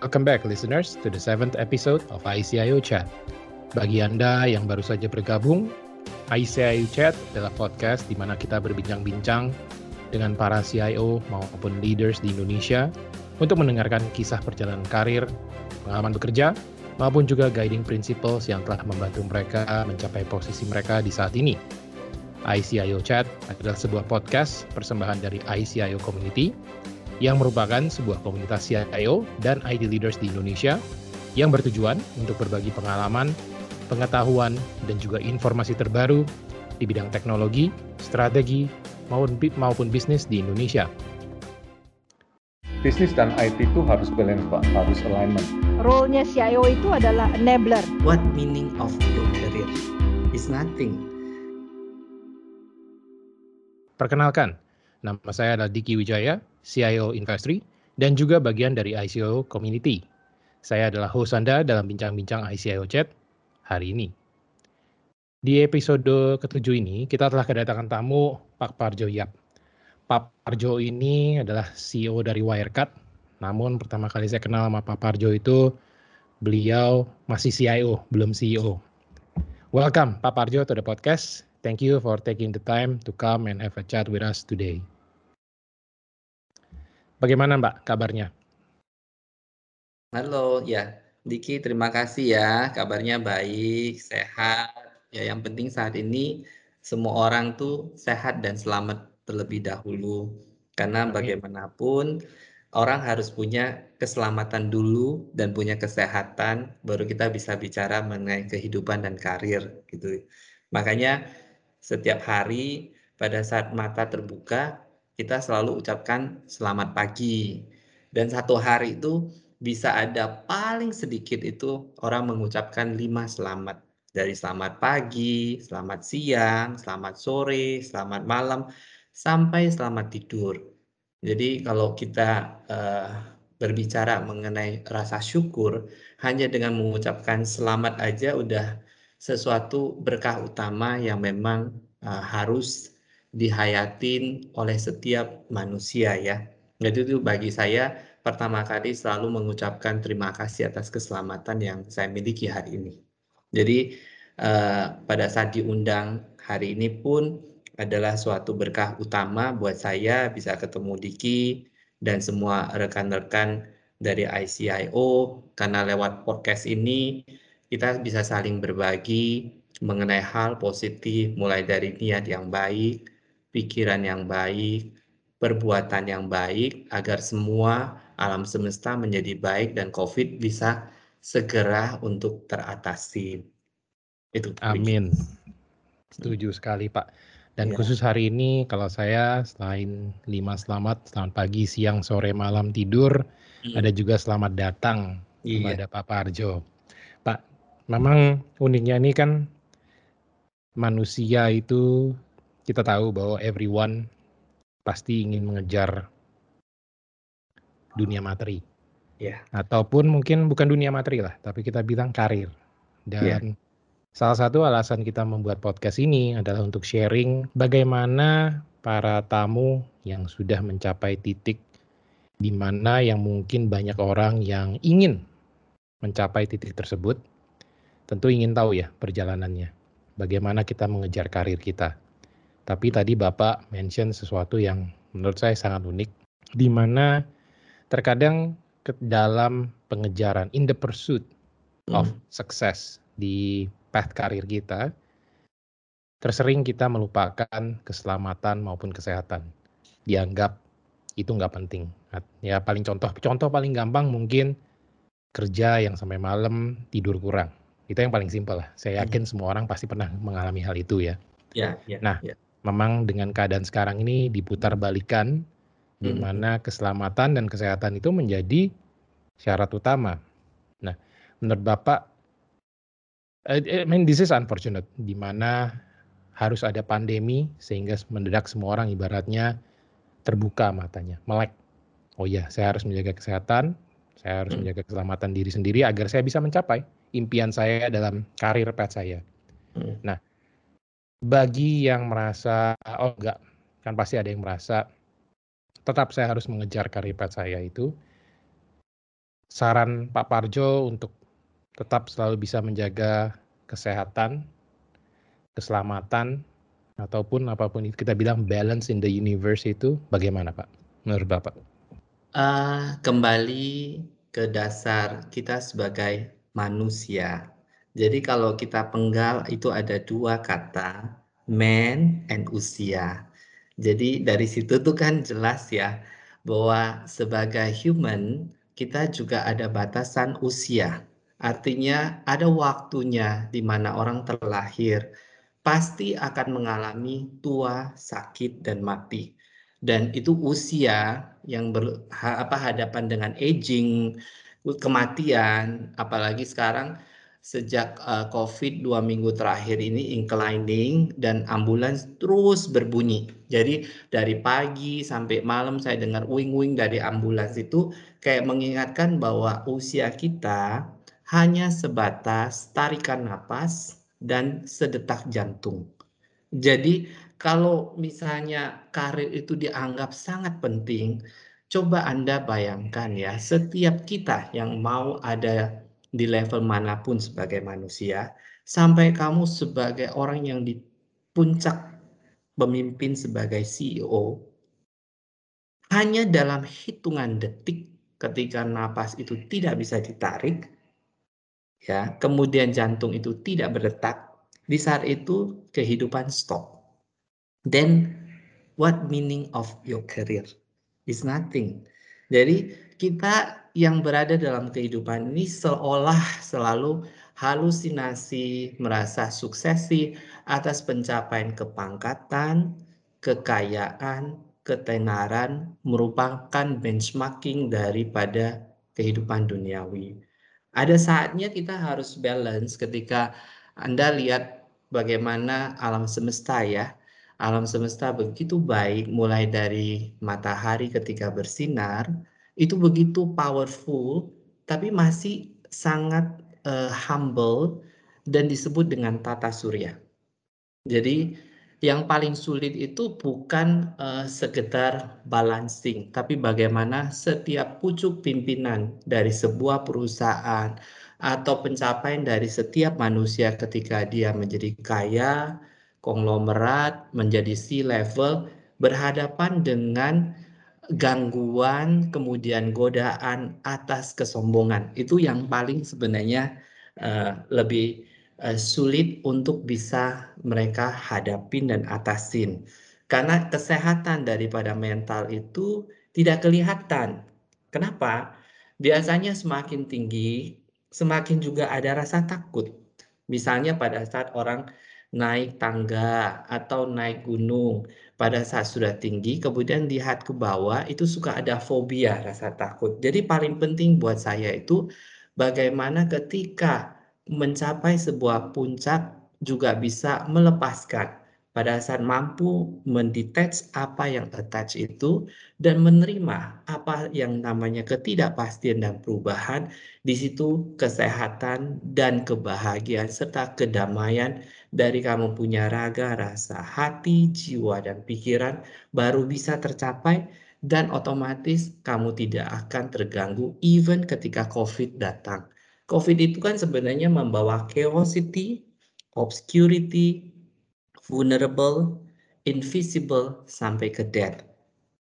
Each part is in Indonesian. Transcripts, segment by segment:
Welcome back listeners to the seventh episode of ICIO Chat. Bagi Anda yang baru saja bergabung, ICIO Chat adalah podcast di mana kita berbincang-bincang dengan para CIO maupun leaders di Indonesia untuk mendengarkan kisah perjalanan karir, pengalaman bekerja, maupun juga guiding principles yang telah membantu mereka mencapai posisi mereka di saat ini. ICIO Chat adalah sebuah podcast persembahan dari ICIO Community yang merupakan sebuah komunitas CIO dan IT leaders di Indonesia yang bertujuan untuk berbagi pengalaman, pengetahuan, dan juga informasi terbaru di bidang teknologi, strategi, maupun, maupun bisnis di Indonesia. Bisnis dan IT itu harus balance, Pak, harus alignment. Role-nya CIO itu adalah enabler. What meaning of your career is nothing. Perkenalkan, nama saya adalah Diki Wijaya, CIO Investri, dan juga bagian dari ICO Community. Saya adalah host Anda dalam bincang-bincang ICIO Chat hari ini. Di episode ketujuh ini, kita telah kedatangan tamu Pak Parjo Yap. Pak Parjo ini adalah CEO dari Wirecard, namun pertama kali saya kenal sama Pak Parjo itu, beliau masih CIO, belum CEO. Welcome Pak Parjo to the podcast. Thank you for taking the time to come and have a chat with us today. Bagaimana Mbak kabarnya? Halo, ya Diki terima kasih ya, kabarnya baik, sehat. Ya yang penting saat ini semua orang tuh sehat dan selamat terlebih dahulu. Karena Amin. bagaimanapun orang harus punya keselamatan dulu dan punya kesehatan, baru kita bisa bicara mengenai kehidupan dan karir gitu. Makanya setiap hari pada saat mata terbuka kita selalu ucapkan selamat pagi. Dan satu hari itu bisa ada paling sedikit itu orang mengucapkan lima selamat. Dari selamat pagi, selamat siang, selamat sore, selamat malam, sampai selamat tidur. Jadi kalau kita uh, berbicara mengenai rasa syukur, hanya dengan mengucapkan selamat aja udah sesuatu berkah utama yang memang uh, harus dihayatin oleh setiap manusia ya. Jadi itu bagi saya pertama kali selalu mengucapkan terima kasih atas keselamatan yang saya miliki hari ini. Jadi eh, pada saat diundang hari ini pun adalah suatu berkah utama buat saya bisa ketemu Diki dan semua rekan-rekan dari ICIO karena lewat podcast ini kita bisa saling berbagi mengenai hal positif mulai dari niat yang baik, pikiran yang baik, perbuatan yang baik, agar semua alam semesta menjadi baik dan COVID bisa segera untuk teratasi. Itu. Amin. Setuju sekali Pak. Dan ya. khusus hari ini kalau saya selain lima selamat, selamat pagi, siang, sore, malam tidur, hmm. ada juga selamat datang iya. kepada Pak Parjo. Pak, memang uniknya ini kan manusia itu kita tahu bahwa everyone pasti ingin mengejar dunia materi. Yeah. Ataupun mungkin bukan dunia materi lah, tapi kita bilang karir. Dan yeah. salah satu alasan kita membuat podcast ini adalah untuk sharing bagaimana para tamu yang sudah mencapai titik di mana yang mungkin banyak orang yang ingin mencapai titik tersebut, tentu ingin tahu ya perjalanannya. Bagaimana kita mengejar karir kita. Tapi tadi Bapak mention sesuatu yang menurut saya sangat unik, di mana terkadang ke dalam pengejaran, in the pursuit of hmm. success di path karir kita, tersering kita melupakan keselamatan maupun kesehatan. Dianggap itu nggak penting. Ya paling contoh, contoh paling gampang mungkin kerja yang sampai malam tidur kurang. Itu yang paling simpel lah. Saya yakin hmm. semua orang pasti pernah mengalami hal itu ya. Ya, ya nah, ya memang dengan keadaan sekarang ini diputar balikan hmm. di mana keselamatan dan kesehatan itu menjadi syarat utama. Nah, menurut Bapak I mean this is unfortunate di mana harus ada pandemi sehingga mendadak semua orang ibaratnya terbuka matanya, melek. Oh iya, saya harus menjaga kesehatan, saya harus hmm. menjaga keselamatan diri sendiri agar saya bisa mencapai impian saya dalam karir pet saya. Hmm. Nah, bagi yang merasa oh enggak kan pasti ada yang merasa tetap saya harus mengejar karir pet saya itu saran Pak Parjo untuk tetap selalu bisa menjaga kesehatan, keselamatan, ataupun apa pun itu kita bilang balance in the universe itu bagaimana Pak menurut Bapak? Uh, kembali ke dasar kita sebagai manusia. Jadi kalau kita penggal itu ada dua kata, man and usia. Jadi dari situ tuh kan jelas ya bahwa sebagai human kita juga ada batasan usia. Artinya ada waktunya di mana orang terlahir pasti akan mengalami tua, sakit dan mati dan itu usia yang ber, apa hadapan dengan aging, kematian, apalagi sekarang sejak uh, COVID dua minggu terakhir ini inclining dan ambulans terus berbunyi. Jadi dari pagi sampai malam saya dengar wing-wing dari ambulans itu kayak mengingatkan bahwa usia kita hanya sebatas tarikan napas dan sedetak jantung. Jadi kalau misalnya karir itu dianggap sangat penting, coba Anda bayangkan ya, setiap kita yang mau ada di level mana pun sebagai manusia, sampai kamu sebagai orang yang di puncak pemimpin sebagai CEO, hanya dalam hitungan detik ketika napas itu tidak bisa ditarik, ya, kemudian jantung itu tidak berdetak, di saat itu kehidupan stop then what meaning of your career is nothing. Jadi kita yang berada dalam kehidupan ini seolah selalu halusinasi, merasa suksesi atas pencapaian kepangkatan, kekayaan, ketenaran merupakan benchmarking daripada kehidupan duniawi. Ada saatnya kita harus balance ketika Anda lihat bagaimana alam semesta ya, alam semesta begitu baik mulai dari matahari ketika bersinar itu begitu powerful tapi masih sangat uh, humble dan disebut dengan tata surya. Jadi yang paling sulit itu bukan uh, sekedar balancing, tapi bagaimana setiap pucuk pimpinan dari sebuah perusahaan atau pencapaian dari setiap manusia ketika dia menjadi kaya, konglomerat menjadi C-level berhadapan dengan gangguan kemudian godaan atas kesombongan. Itu yang paling sebenarnya uh, lebih uh, sulit untuk bisa mereka hadapin dan atasin. Karena kesehatan daripada mental itu tidak kelihatan. Kenapa? Biasanya semakin tinggi semakin juga ada rasa takut. Misalnya pada saat orang naik tangga atau naik gunung pada saat sudah tinggi kemudian lihat ke bawah itu suka ada fobia rasa takut. Jadi paling penting buat saya itu bagaimana ketika mencapai sebuah puncak juga bisa melepaskan. Pada saat mampu mendetach apa yang attach itu dan menerima apa yang namanya ketidakpastian dan perubahan di situ kesehatan dan kebahagiaan serta kedamaian dari kamu punya raga, rasa, hati, jiwa, dan pikiran baru bisa tercapai dan otomatis kamu tidak akan terganggu even ketika COVID datang. COVID itu kan sebenarnya membawa chaosity, obscurity, vulnerable, invisible, sampai ke death.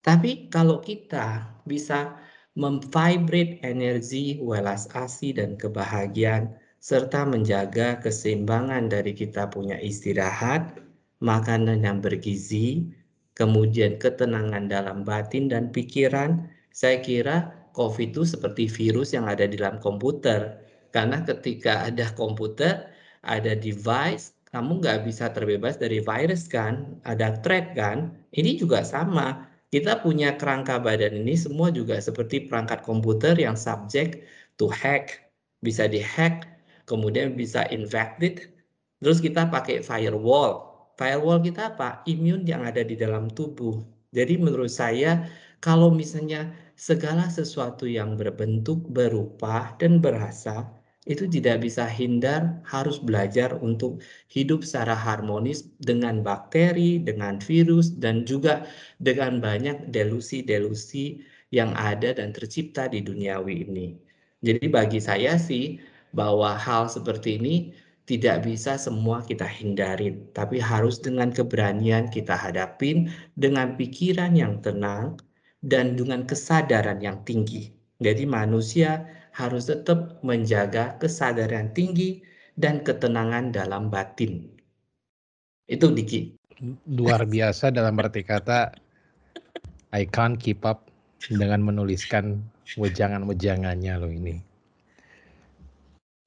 Tapi kalau kita bisa memvibrate energi, welas asih, dan kebahagiaan, serta menjaga keseimbangan dari kita punya istirahat, makanan yang bergizi, kemudian ketenangan dalam batin dan pikiran, saya kira COVID itu seperti virus yang ada di dalam komputer. Karena ketika ada komputer, ada device, kamu nggak bisa terbebas dari virus kan, ada threat kan, ini juga sama. Kita punya kerangka badan ini semua juga seperti perangkat komputer yang subject to hack, bisa dihack kemudian bisa infected, terus kita pakai firewall. Firewall kita apa? Imun yang ada di dalam tubuh. Jadi menurut saya kalau misalnya segala sesuatu yang berbentuk, berupa, dan berasa itu tidak bisa hindar harus belajar untuk hidup secara harmonis dengan bakteri, dengan virus, dan juga dengan banyak delusi-delusi yang ada dan tercipta di duniawi ini. Jadi bagi saya sih bahwa hal seperti ini tidak bisa semua kita hindarin, tapi harus dengan keberanian kita hadapin dengan pikiran yang tenang dan dengan kesadaran yang tinggi. Jadi manusia harus tetap menjaga kesadaran tinggi dan ketenangan dalam batin. Itu Diki. Luar biasa dalam arti kata I can't keep up dengan menuliskan wejangan-wejangannya loh ini.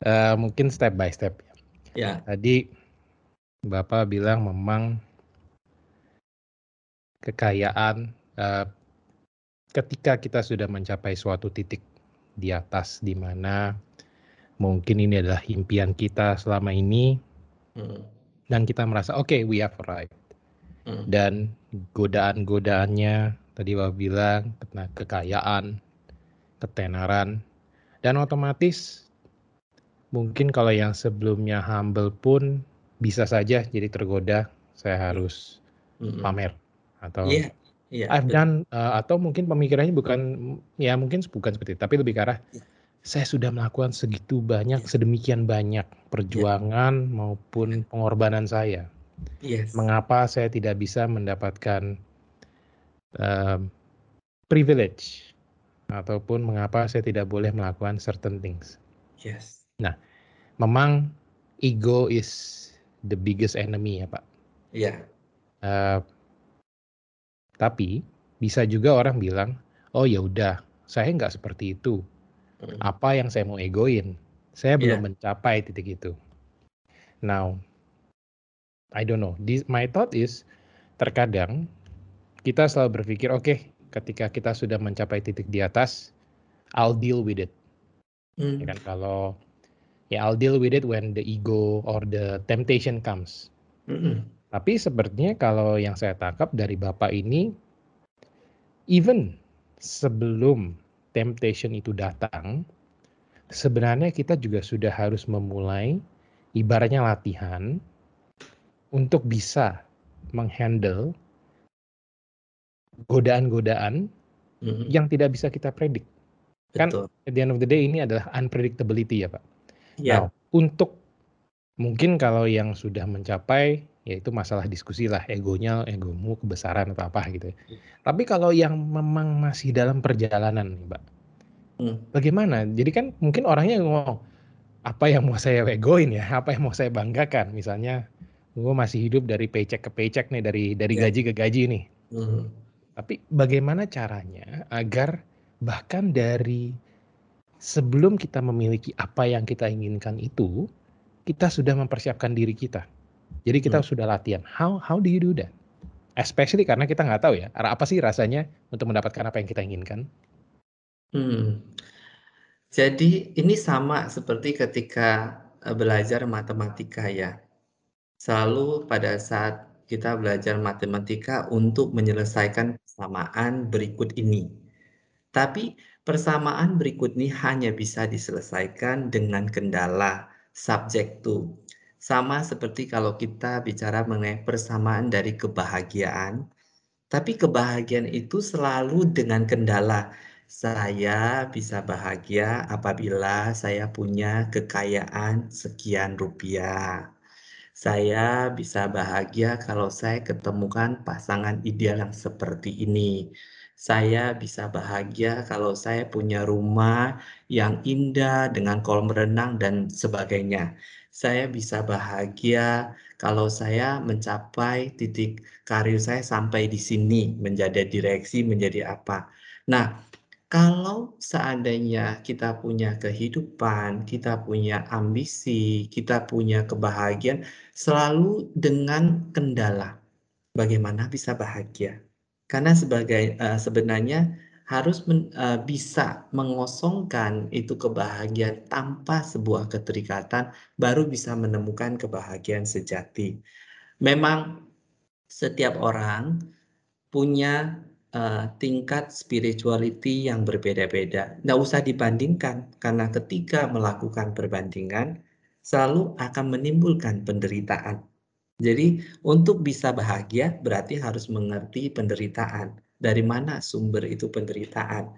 Uh, mungkin step by step ya. Ya. Tadi Bapak bilang memang kekayaan uh, ketika kita sudah mencapai suatu titik di atas di mana mungkin ini adalah impian kita selama ini hmm. dan kita merasa oke okay, we have arrived hmm. dan godaan-godaannya tadi Bapak bilang kekayaan ketenaran dan otomatis mungkin kalau yang sebelumnya humble pun bisa saja jadi tergoda saya harus mm-hmm. pamer atau yeah, yeah, I've done uh, atau mungkin pemikirannya bukan ya mungkin bukan seperti itu tapi lebih ke arah yeah. saya sudah melakukan segitu banyak yeah. sedemikian banyak perjuangan yeah. maupun pengorbanan saya yes. mengapa saya tidak bisa mendapatkan uh, privilege ataupun mengapa saya tidak boleh melakukan certain things yes Nah, memang ego is the biggest enemy ya Pak. Iya. Uh, tapi bisa juga orang bilang, oh ya udah, saya nggak seperti itu. Hmm. Apa yang saya mau egoin? Saya yeah. belum mencapai titik itu. Now, I don't know. This, my thought is, terkadang kita selalu berpikir, oke, okay, ketika kita sudah mencapai titik di atas, I'll deal with it. Hmm. Ya kan kalau ya I'll deal with it when the ego or the temptation comes. Mm-hmm. Tapi sepertinya kalau yang saya tangkap dari Bapak ini, even sebelum temptation itu datang, sebenarnya kita juga sudah harus memulai ibaratnya latihan untuk bisa menghandle godaan-godaan mm-hmm. yang tidak bisa kita predik. Kan at the end of the day ini adalah unpredictability ya Pak. Ya. Nah, untuk mungkin kalau yang sudah mencapai ya itu masalah diskusi lah egonya egomu kebesaran atau apa gitu. Ya. Iya. Tapi kalau yang memang masih dalam perjalanan nih, Mbak. Hmm. Bagaimana? Jadi kan mungkin orangnya ngomong apa yang mau saya egoin ya, apa yang mau saya banggakan. Misalnya gue masih hidup dari paycheck ke paycheck nih, dari dari yeah. gaji ke gaji nih. Hmm. Tapi bagaimana caranya agar bahkan dari sebelum kita memiliki apa yang kita inginkan itu, kita sudah mempersiapkan diri kita. Jadi kita hmm. sudah latihan. How how do you do that? Especially karena kita nggak tahu ya, apa sih rasanya untuk mendapatkan apa yang kita inginkan. Hmm. Jadi ini sama seperti ketika eh, belajar matematika ya. Selalu pada saat kita belajar matematika untuk menyelesaikan persamaan berikut ini. Tapi Persamaan berikut ini hanya bisa diselesaikan dengan kendala subject to. Sama seperti kalau kita bicara mengenai persamaan dari kebahagiaan, tapi kebahagiaan itu selalu dengan kendala. Saya bisa bahagia apabila saya punya kekayaan sekian rupiah. Saya bisa bahagia kalau saya ketemukan pasangan ideal yang seperti ini. Saya bisa bahagia kalau saya punya rumah yang indah dengan kolam renang dan sebagainya. Saya bisa bahagia kalau saya mencapai titik karir saya sampai di sini, menjadi direksi, menjadi apa. Nah, kalau seandainya kita punya kehidupan, kita punya ambisi, kita punya kebahagiaan, selalu dengan kendala. Bagaimana bisa bahagia? Karena sebagai uh, sebenarnya harus men, uh, bisa mengosongkan itu kebahagiaan tanpa sebuah keterikatan baru bisa menemukan kebahagiaan sejati. Memang setiap orang punya uh, tingkat spirituality yang berbeda-beda. Tidak usah dibandingkan karena ketika melakukan perbandingan selalu akan menimbulkan penderitaan. Jadi untuk bisa bahagia berarti harus mengerti penderitaan. Dari mana sumber itu penderitaan?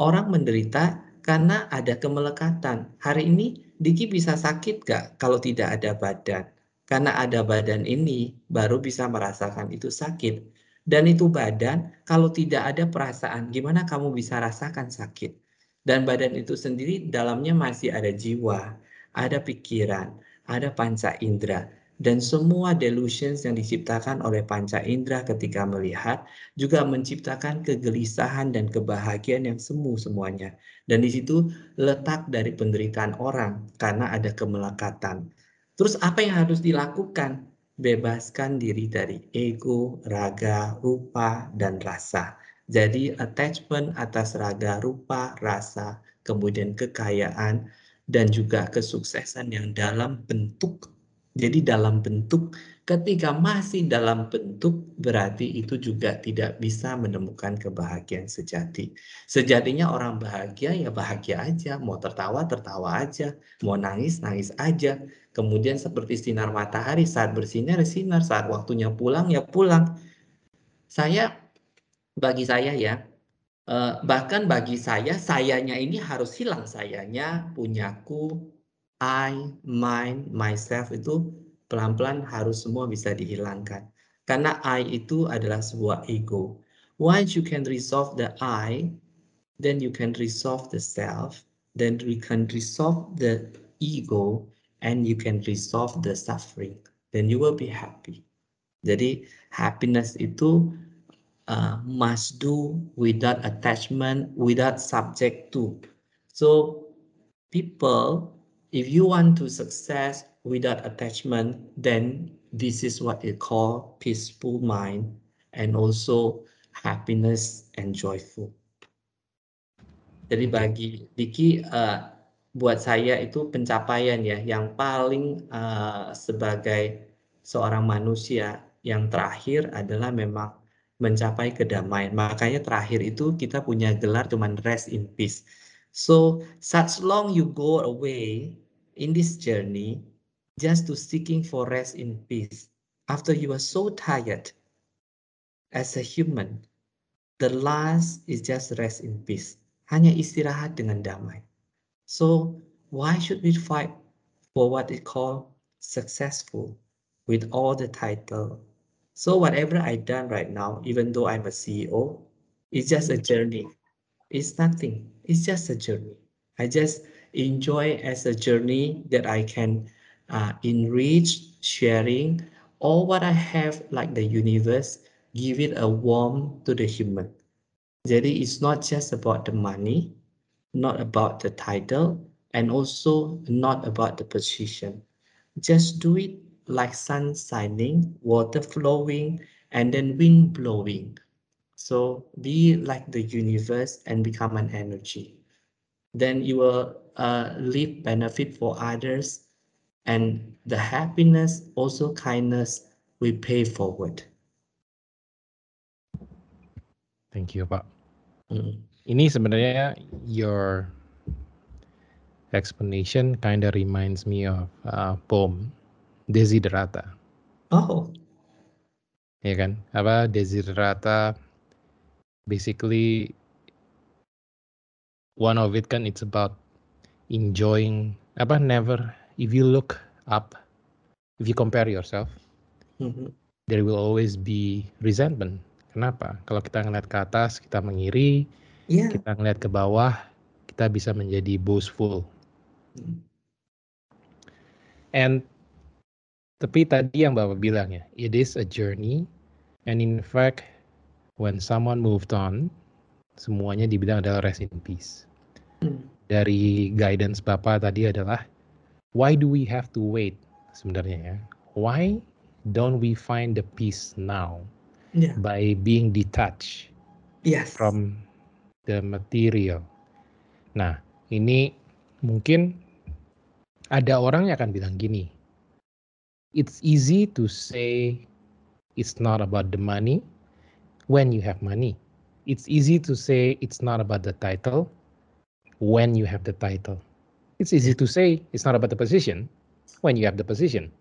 Orang menderita Karena ada kemelekatan. Hari ini Diki bisa sakit gak kalau tidak ada badan? Karena ada badan ini baru bisa merasakan itu sakit. Dan itu badan kalau tidak ada perasaan, gimana kamu bisa rasakan sakit? Dan badan itu sendiri dalamnya masih ada jiwa, ada pikiran, ada panca indera. Dan semua delusions yang diciptakan oleh panca indera ketika melihat juga menciptakan kegelisahan dan kebahagiaan yang semu semuanya. Dan di situ letak dari penderitaan orang karena ada kemelekatan. Terus apa yang harus dilakukan? Bebaskan diri dari ego, raga, rupa, dan rasa. Jadi attachment atas raga, rupa, rasa, kemudian kekayaan, dan juga kesuksesan yang dalam bentuk jadi dalam bentuk, ketika masih dalam bentuk, berarti itu juga tidak bisa menemukan kebahagiaan sejati. Sejatinya orang bahagia ya bahagia aja, mau tertawa tertawa aja, mau nangis nangis aja. Kemudian seperti sinar matahari saat bersinar sinar, saat waktunya pulang ya pulang. Saya bagi saya ya, eh, bahkan bagi saya sayanya ini harus hilang sayanya punyaku I, mine, myself itu pelan-pelan harus semua bisa dihilangkan. Karena I itu adalah sebuah ego. Once you can resolve the I, then you can resolve the self, then you can resolve the ego, and you can resolve the suffering. Then you will be happy. Jadi happiness itu uh, must do without attachment, without subject to. So people if you want to success without attachment, then this is what it call peaceful mind and also happiness and joyful. Jadi bagi Diki, uh, buat saya itu pencapaian ya yang paling uh, sebagai seorang manusia yang terakhir adalah memang mencapai kedamaian. Makanya terakhir itu kita punya gelar cuman rest in peace. So such long you go away in this journey just to seeking for rest in peace after you are so tired as a human the last is just rest in peace. Hanya istirahat dengan damai. So why should we fight for what is called successful with all the title? So whatever i done right now even though i'm a ceo it's just a journey it's nothing. It's just a journey. I just enjoy as a journey that I can uh, enrich, sharing all what I have like the universe, give it a warmth to the human. Jadi it's not just about the money, not about the title, and also not about the position. Just do it like sun shining, water flowing, and then wind blowing. So be like the universe and become an energy. Then you will uh, leave benefit for others and the happiness, also kindness, we pay forward. Thank you, Pak. Mm. Ini sebenarnya your explanation kind of reminds me of uh, poem Desiderata. Oh. Ya kan? Apa Desiderata basically one of it kan it's about enjoying apa never if you look up if you compare yourself mm-hmm. there will always be resentment kenapa kalau kita ngeliat ke atas kita mengiri yeah. kita ngeliat ke bawah kita bisa menjadi boastful mm. and tapi tadi yang bapak bilang ya it is a journey and in fact when someone moved on, semuanya dibilang adalah rest in peace. Hmm. Dari guidance Bapak tadi adalah, why do we have to wait sebenarnya ya? Why don't we find the peace now yeah. by being detached yes. from the material? Nah, ini mungkin ada orang yang akan bilang gini, it's easy to say it's not about the money, when you have money. It's easy to say it's not about the title when you have the title. It's easy to say it's not about the position when you have the position.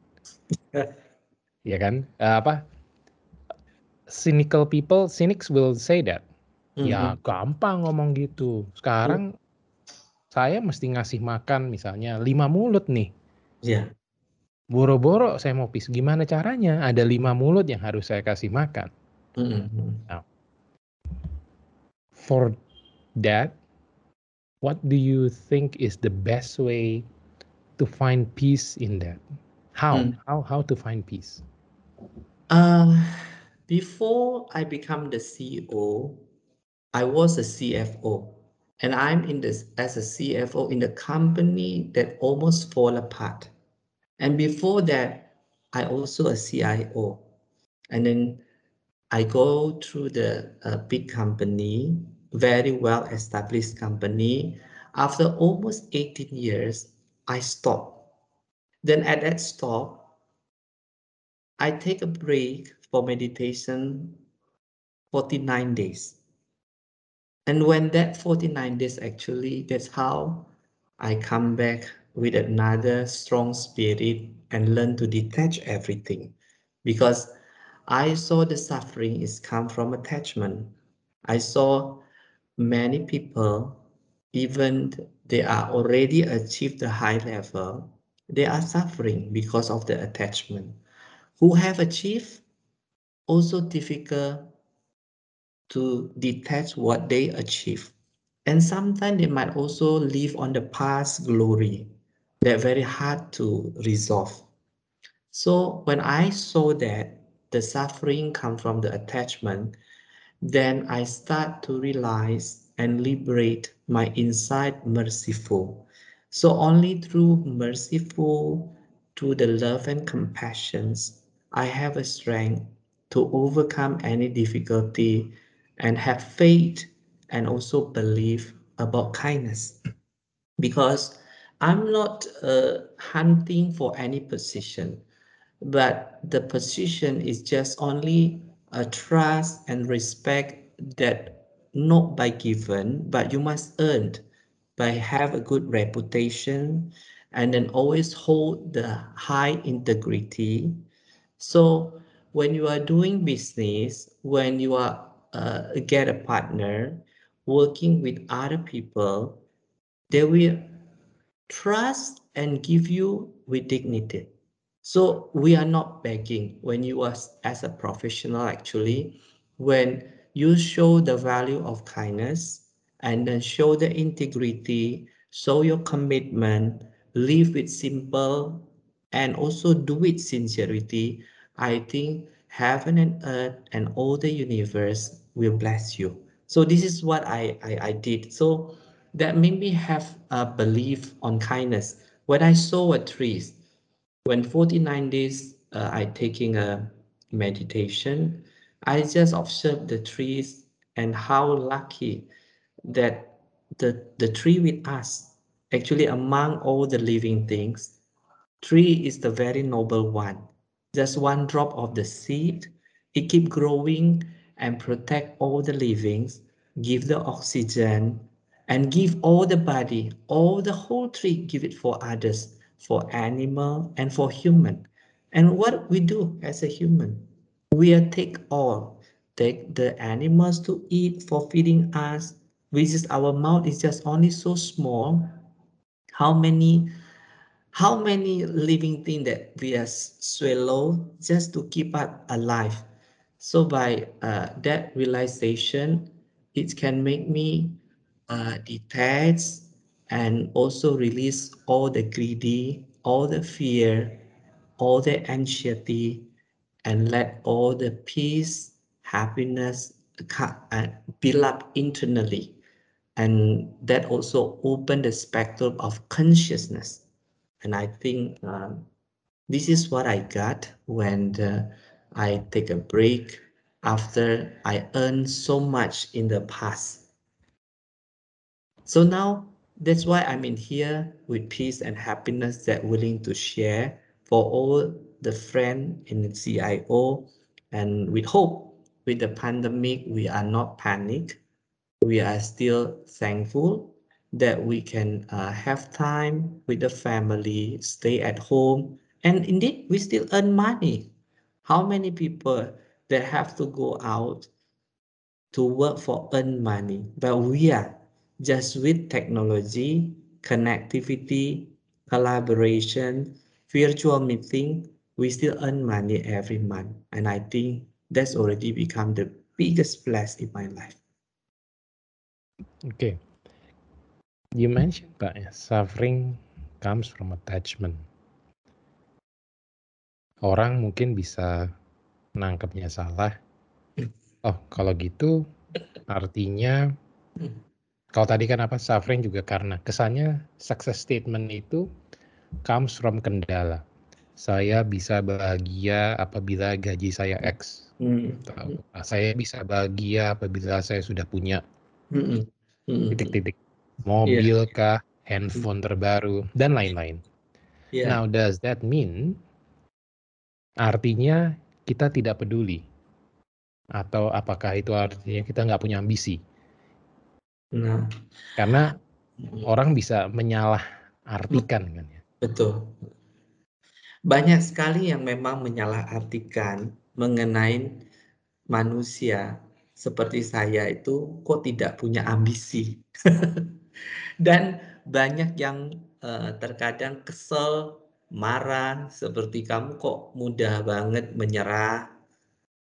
ya kan? Uh, apa? Cynical people, cynics will say that. Mm-hmm. Ya gampang ngomong gitu. Sekarang saya mesti ngasih makan misalnya lima mulut nih. Iya. Boro-boro saya mau pis, gimana caranya? Ada lima mulut yang harus saya kasih makan. Nah. For that, what do you think is the best way to find peace in that? How? Hmm. How how to find peace? Uh, before I become the CEO, I was a CFO, and I'm in this as a CFO in a company that almost fall apart. And before that, I also a CIO, and then I go through the uh, big company, very well established company. After almost 18 years, I stop. Then at that stop, I take a break for meditation 49 days. And when that 49 days actually, that's how I come back with another strong spirit and learn to detach everything. Because I saw the suffering is come from attachment. I saw many people, even they are already achieved the high level, they are suffering because of the attachment. Who have achieved also difficult to detach what they achieve. And sometimes they might also live on the past glory. They're very hard to resolve. So when I saw that the suffering come from the attachment, then I start to realize and liberate my inside merciful. So only through merciful, through the love and compassions, I have a strength to overcome any difficulty and have faith and also believe about kindness. Because I'm not uh, hunting for any position, but the position is just only a trust and respect that not by given, but you must earn by have a good reputation and then always hold the high integrity. So when you are doing business, when you are uh, get a partner, working with other people, they will trust and give you with dignity. So we are not begging when you are as a professional actually, when you show the value of kindness and then show the integrity, show your commitment, live with simple and also do with sincerity, I think heaven and earth and all the universe will bless you. So this is what I, I, I did. So that made me have a belief on kindness. When I saw a tree, when 49 days uh, I taking a meditation, I just observe the trees and how lucky that the, the tree with us, actually among all the living things, tree is the very noble one. Just one drop of the seed, it keep growing and protect all the livings, give the oxygen, and give all the body, all the whole tree, give it for others, for animal and for human. And what we do as a human, we take all, take the animals to eat for feeding us, which is our mouth is just only so small. How many how many living thing that we are swallow just to keep us alive so by uh, that realization it can make me uh, detach and also release all the greedy all the fear all the anxiety and let all the peace happiness uh, build up internally and that also open the spectrum of consciousness and I think um, this is what I got when the, I take a break after I earned so much in the past. So now that's why I'm in here with peace and happiness that willing to share for all the friend in the CIO and with hope with the pandemic we are not panic we are still thankful that we can uh, have time with the family, stay at home, and indeed we still earn money. How many people that have to go out to work for earn money, but we are just with technology, connectivity, collaboration, virtual meeting, we still earn money every month. And I think that's already become the biggest plus in my life. Okay. You mentioned, Pak, suffering comes from attachment. Orang mungkin bisa nangkepnya salah. Oh, kalau gitu artinya kalau tadi kan apa suffering juga karena kesannya success statement itu comes from kendala. Saya bisa bahagia apabila gaji saya X. Hmm. Saya bisa bahagia apabila saya sudah punya hmm. Hmm. titik-titik mobil yeah. kah, handphone terbaru dan lain-lain. Yeah. Now does that mean artinya kita tidak peduli atau apakah itu artinya kita nggak punya ambisi? Nah, karena orang bisa menyalah artikan kan ya. Betul. Banyak sekali yang memang menyalahartikan mengenai manusia seperti saya itu kok tidak punya ambisi. Dan banyak yang uh, terkadang kesel, marah, seperti kamu kok mudah banget menyerah,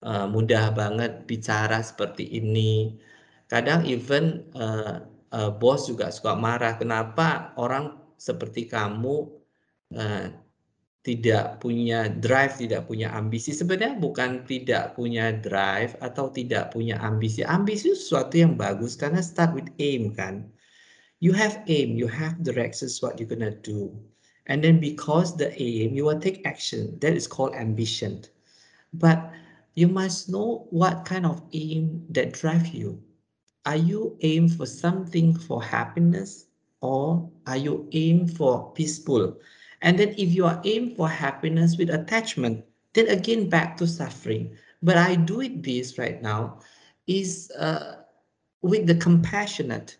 uh, mudah banget bicara seperti ini. Kadang even uh, uh, bos juga suka marah, kenapa orang seperti kamu uh, tidak punya drive, tidak punya ambisi. Sebenarnya bukan tidak punya drive atau tidak punya ambisi. Ambisi itu sesuatu yang bagus karena start with aim kan. You have aim, you have directions what you're gonna do. And then because the aim, you will take action. That is called ambition. But you must know what kind of aim that drive you. Are you aim for something for happiness or are you aim for peaceful? And then if you are aim for happiness with attachment, then again back to suffering. But I do it this right now is uh, with the compassionate,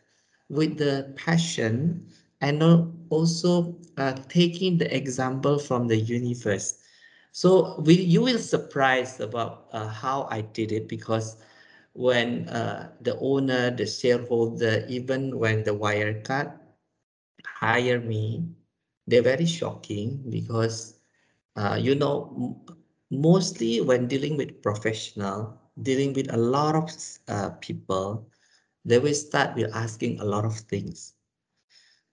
with the passion, and also uh, taking the example from the universe. So we, you will surprise about uh, how I did it because when uh, the owner, the shareholder, even when the wire cut hire me, they're very shocking because, uh, you know, mostly when dealing with professional, dealing with a lot of uh, people, they will start with asking a lot of things.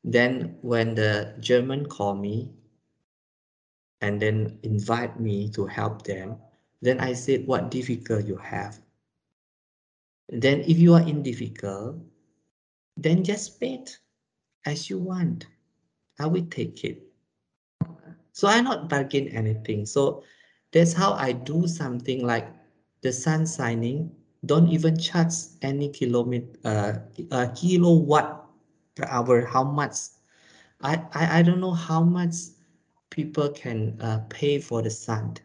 Then when the German call me and then invite me to help them, then I said, what difficult you have? Then if you are in difficult, then just pay as you want. I will take it. So I not bargain anything. So that's how I do something like the sun signing. Don't even charge any kilometer, uh, uh, kilowatt per hour. How much? I, I, I don't know how much people can uh, pay for the sun.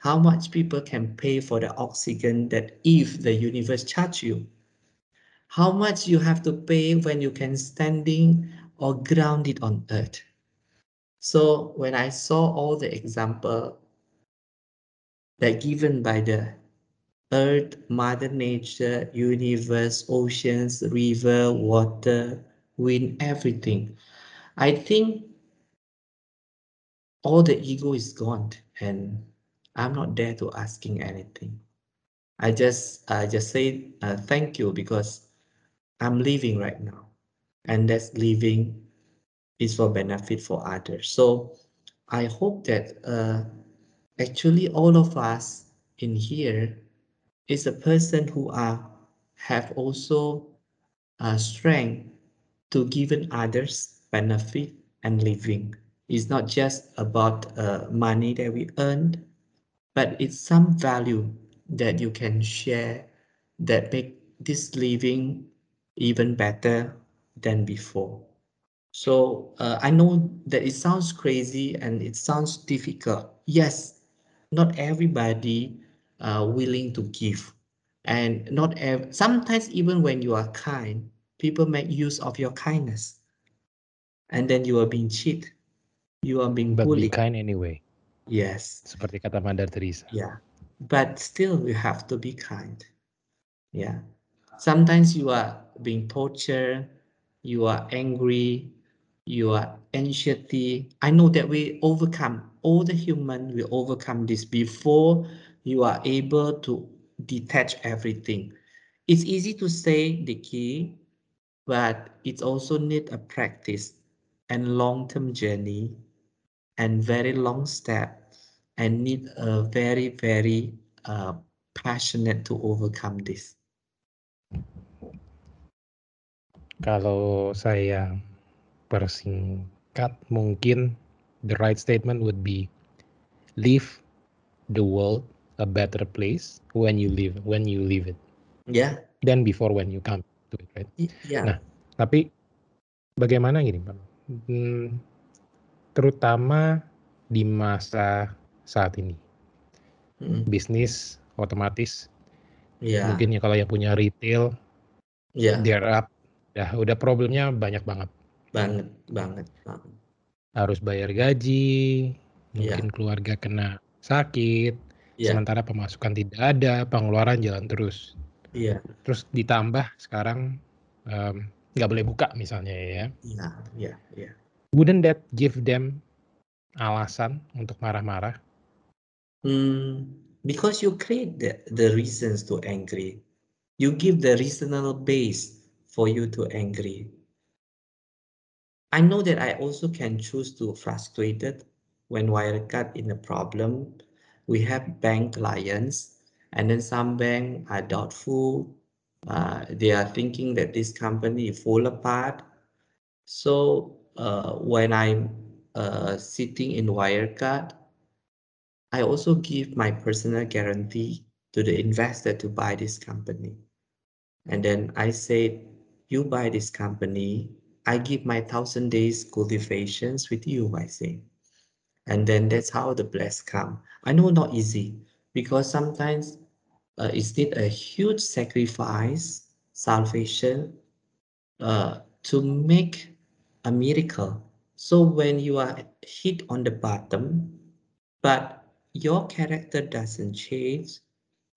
How much people can pay for the oxygen that if the universe charge you. How much you have to pay when you can standing or grounded on earth. So when I saw all the example that given by the earth, mother nature, universe, oceans, river, water, wind, everything, I think all the ego is gone and I'm not there to asking anything. I just I just say uh, thank you because I'm living right now and that's living is for benefit for others. So I hope that uh, actually all of us in here is a person who are have also a strength to giving others benefit and living. It's not just about uh, money that we earned, but it's some value that you can share that make this living even better than before. So uh, I know that it sounds crazy and it sounds difficult. Yes, not everybody are willing to give. And not ev sometimes even when you are kind, people make use of your kindness. And then you are being cheated. You are being But bullied. be kind anyway. Yes. Seperti kata Mother Teresa. Yeah. But still you have to be kind. Yeah. Sometimes you are being tortured, you are angry, you are anxiety. I know that we overcome, all the human will overcome this before you are able to detach everything. It's easy to say the key, but it also need a practice and long-term journey and very long step and need a very, very uh, passionate to overcome this. Kalau saya persingkat mungkin the right statement would be leave the world a better place when you live when you leave it. Yeah. Than before when you come to it, right? Yeah. Nah, tapi bagaimana gini, Pak? Hmm, terutama di masa saat ini. Hmm. Bisnis otomatis. Yeah. Mungkin ya kalau yang punya retail, yeah. they're up. Ya, udah problemnya banyak banget. Banget, banget, banget. Harus bayar gaji, mungkin yeah. keluarga kena sakit, yeah. sementara pemasukan tidak ada, pengeluaran jalan terus. Iya. Yeah. Terus ditambah sekarang nggak um, boleh buka misalnya ya. Iya, yeah, iya, yeah, Yeah. Wouldn't that give them alasan untuk marah-marah? Hmm, because you create the, the reasons to angry. You give the reasonable base for you to angry. I know that I also can choose to frustrated when Wirecard in a problem. We have bank clients and then some bank are doubtful. Uh, they are thinking that this company fall apart. So uh, when I'm uh, sitting in Wirecard, I also give my personal guarantee to the investor to buy this company. And then I say, you buy this company, I give my thousand days cultivations with you, I say. And then that's how the bless come. I know not easy because sometimes uh, it's need a huge sacrifice, salvation uh, to make a miracle. So when you are hit on the bottom, but your character doesn't change,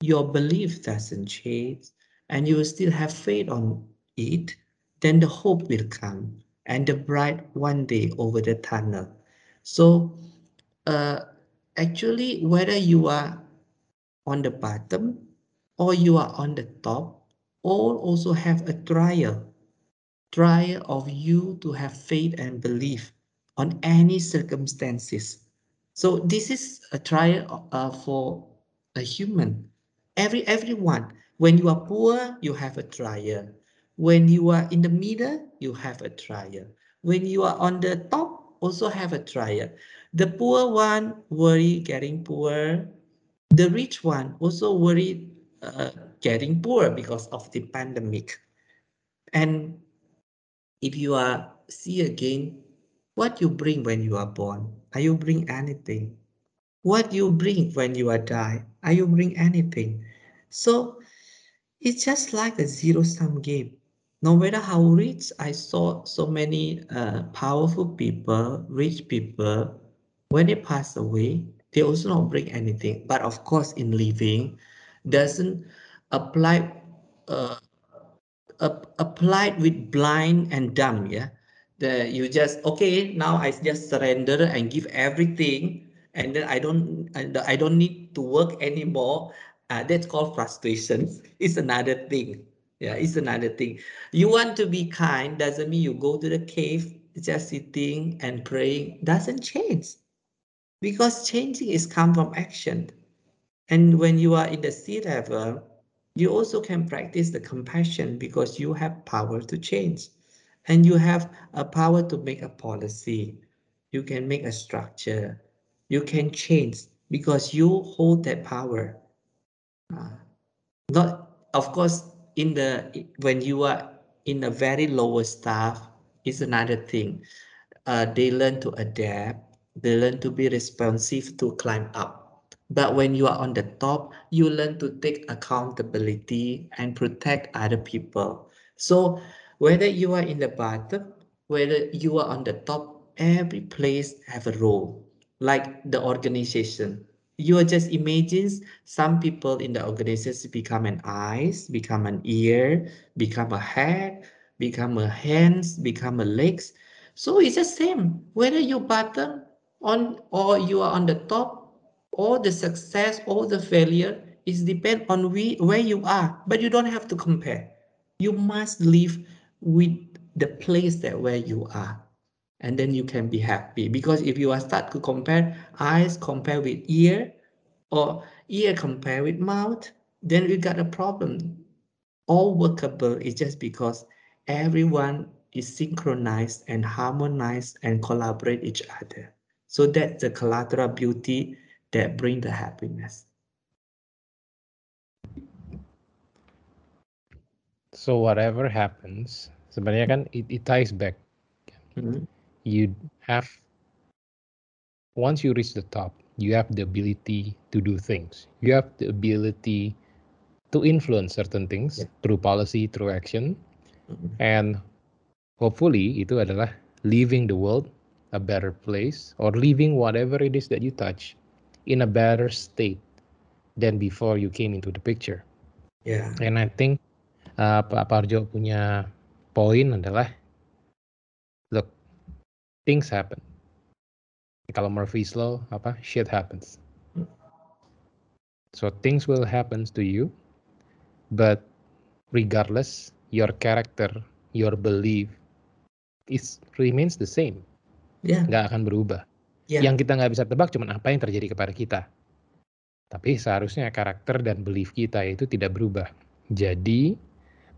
your belief doesn't change, and you still have faith on it, then the hope will come and the bright one day over the tunnel. So uh, actually, whether you are on the bottom or you are on the top, all also have a trial. Trial of you to have faith and belief on any circumstances. So this is a trial uh, for a human. Every everyone. When you are poor, you have a trial. When you are in the middle, you have a trial. When you are on the top, also have a trial. The poor one worry getting poor. The rich one also worry uh, getting poor because of the pandemic. And if you are see again, what you bring when you are born, are you bring anything? What you bring when you are die, are you bring anything? So it's just like a zero-sum game. No matter how rich, I saw so many uh, powerful people, rich people, when they pass away, they also not bring anything. But of course, in living, doesn't apply uh, applied with blind and dumb. Yeah, the you just okay. Now I just surrender and give everything, and then I don't I don't need to work anymore. Uh, that's called frustration. It's another thing. Yeah, it's another thing. You want to be kind doesn't mean you go to the cave just sitting and praying doesn't change because changing is come from action. And when you are in the sea level, you also can practice the compassion because you have power to change and you have a power to make a policy. You can make a structure. You can change because you hold that power. Uh, not, of course, in the when you are in a very lower staff is another thing. Uh, they learn to adapt. They learn to be responsive to climb up but when you are on the top, you learn to take accountability and protect other people. So whether you are in the bottom, whether you are on the top, every place have a role, like the organization. You are just imagine some people in the organization become an eyes, become an ear, become a head, become a hands, become a legs. So it's the same whether you bottom on or you are on the top, all the success, all the failure is depend on we, where you are. But you don't have to compare. You must live with the place that where you are. And then you can be happy. Because if you are start to compare eyes compare with ear or ear compare with mouth then we got a problem. All workable is just because everyone is synchronized and harmonized and collaborate each other. So that's the collateral beauty that bring the happiness. So whatever happens sebenarnya kan it, it ties back. Mm -hmm you have once you reach the top you have the ability to do things. You have the ability to influence certain things yeah. through policy through action. Mm-hmm. and hopefully itu adalah leaving the world a better place or leaving whatever it is that you touch in a better state than before you came into the picture. Yeah. And i think uh, Pak Parjo punya poin adalah things happen. Kalau Murphy's law apa shit happens. So things will happen to you, but regardless, your character, your belief, is remains the same. Yeah. Nggak akan berubah. Yeah. Yang kita nggak bisa tebak cuma apa yang terjadi kepada kita. Tapi seharusnya karakter dan belief kita itu tidak berubah. Jadi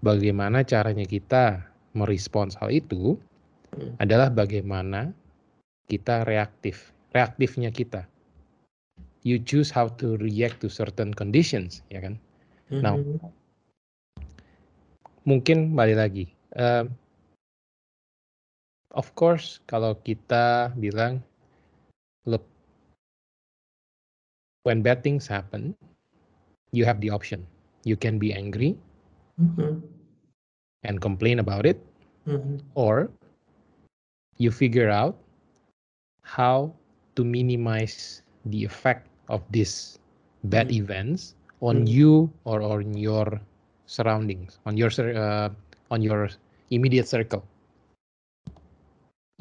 bagaimana caranya kita merespons hal itu hmm. adalah bagaimana kita reaktif, reaktifnya kita. You choose how to react to certain conditions, ya kan? Mm-hmm. Now, mungkin balik lagi. Uh, of course, kalau kita bilang, look, when bad things happen, you have the option. You can be angry mm-hmm. And complain about it, mm-hmm. or you figure out how to minimize the effect of these bad mm. events on mm. you or on your surroundings, on your uh, on your immediate circle.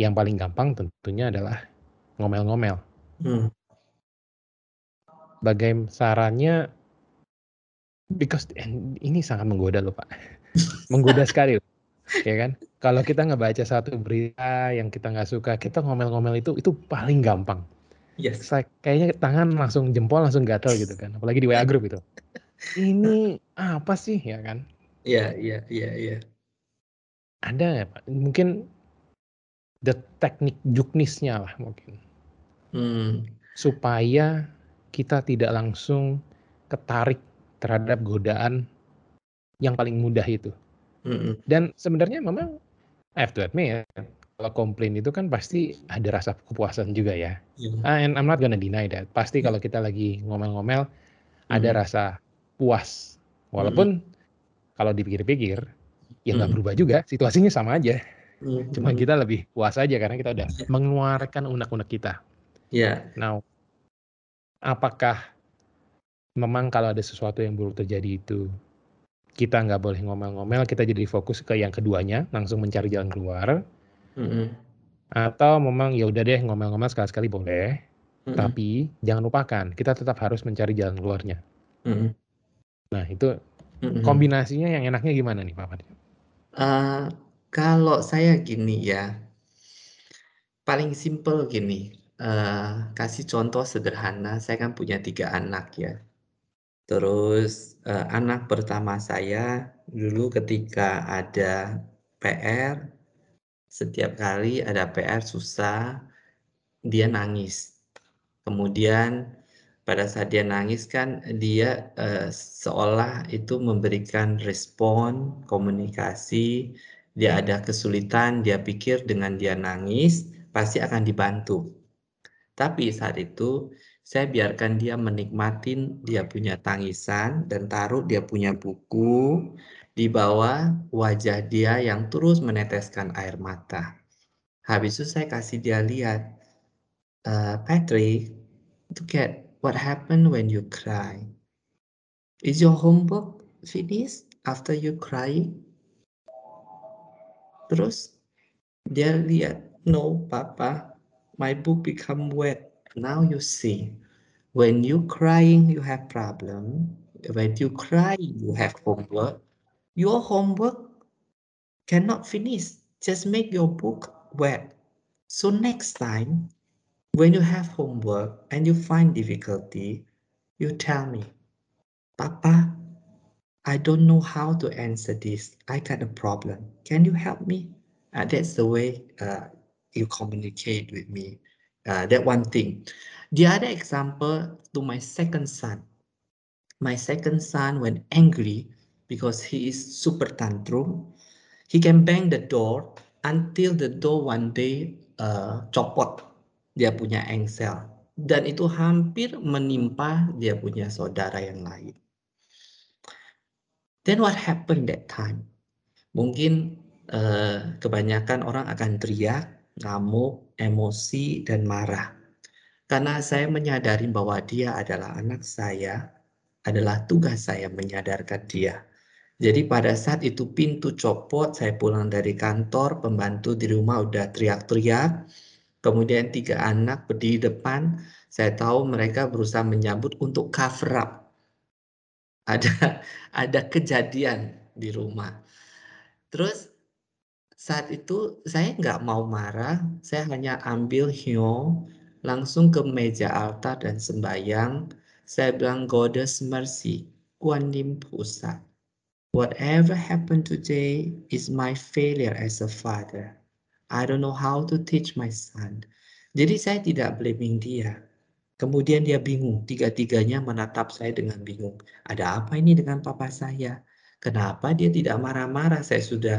Yang paling gampang tentunya adalah ngomel-ngomel. Mm. Bagaimana sarannya? Because ini sangat menggoda loh pak, menggoda sekali, loh. ya kan? kalau kita ngebaca satu berita yang kita nggak suka, kita ngomel-ngomel itu itu paling gampang. Yes. Saya, kayaknya tangan langsung jempol langsung gatel gitu kan, apalagi di WA group itu. Ini apa sih ya kan? Iya iya iya iya. Ada ya Pak? Mungkin the teknik juknisnya lah mungkin. Hmm. Supaya kita tidak langsung ketarik terhadap godaan yang paling mudah itu. Mm Dan sebenarnya memang I have to admit ya, kalau komplain itu kan pasti ada rasa kepuasan juga ya. Uh, and I'm not gonna deny that. Pasti yeah. kalau kita lagi ngomel-ngomel mm. ada rasa puas. Walaupun mm. kalau dipikir-pikir ya nggak mm. berubah juga, situasinya sama aja. Mm. Cuma kita lebih puas aja karena kita udah mengeluarkan unek-unek kita. Ya. Yeah. Now, apakah memang kalau ada sesuatu yang buruk terjadi itu kita nggak boleh ngomel-ngomel, kita jadi fokus ke yang keduanya, langsung mencari jalan keluar. Mm-hmm. Atau memang ya udah deh ngomel-ngomel sekali-sekali boleh, mm-hmm. tapi jangan lupakan kita tetap harus mencari jalan keluarnya. Mm-hmm. Nah itu mm-hmm. kombinasinya yang enaknya gimana nih Pak Fadil? Uh, kalau saya gini ya, paling simple gini. Uh, kasih contoh sederhana, saya kan punya tiga anak ya. Terus, uh, anak pertama saya dulu ketika ada PR, setiap kali ada PR susah, dia nangis. Kemudian pada saat dia nangis kan dia, uh, seolah itu memberikan respon, komunikasi, dia ada kesulitan, dia pikir dengan dia nangis pasti akan dibantu. Tapi saat itu saya biarkan dia menikmatin dia punya tangisan dan taruh dia punya buku di bawah wajah dia yang terus meneteskan air mata. Habis itu saya kasih dia lihat, uh, Patrick, look at what happened when you cry. Is your homework finished after you cry? Terus dia lihat, no, Papa, my book become wet. Now you see, when you crying, you have problem. When you cry, you have homework. Your homework cannot finish. Just make your book wet. So next time, when you have homework and you find difficulty, you tell me, Papa, I don't know how to answer this. I got a problem. Can you help me? Uh, that's the way uh, you communicate with me. Uh, that one thing. The other example to my second son. My second son, when angry because he is super tantrum, he can bang the door until the door one day uh, copot. Dia punya engsel. Dan itu hampir menimpa dia punya saudara yang lain. Then what happened that time? Mungkin uh, kebanyakan orang akan teriak, ngamuk, emosi, dan marah. Karena saya menyadari bahwa dia adalah anak saya, adalah tugas saya menyadarkan dia. Jadi pada saat itu pintu copot, saya pulang dari kantor, pembantu di rumah udah teriak-teriak. Kemudian tiga anak berdiri depan, saya tahu mereka berusaha menyambut untuk cover up. Ada ada kejadian di rumah. Terus saat itu saya nggak mau marah, saya hanya ambil hio, langsung ke meja altar dan sembahyang. Saya bilang Goddess Mercy, Kuan Yin Pusat. Whatever happened today is my failure as a father. I don't know how to teach my son. Jadi saya tidak blaming dia. Kemudian dia bingung, tiga-tiganya menatap saya dengan bingung. Ada apa ini dengan papa saya? Kenapa dia tidak marah-marah? Saya sudah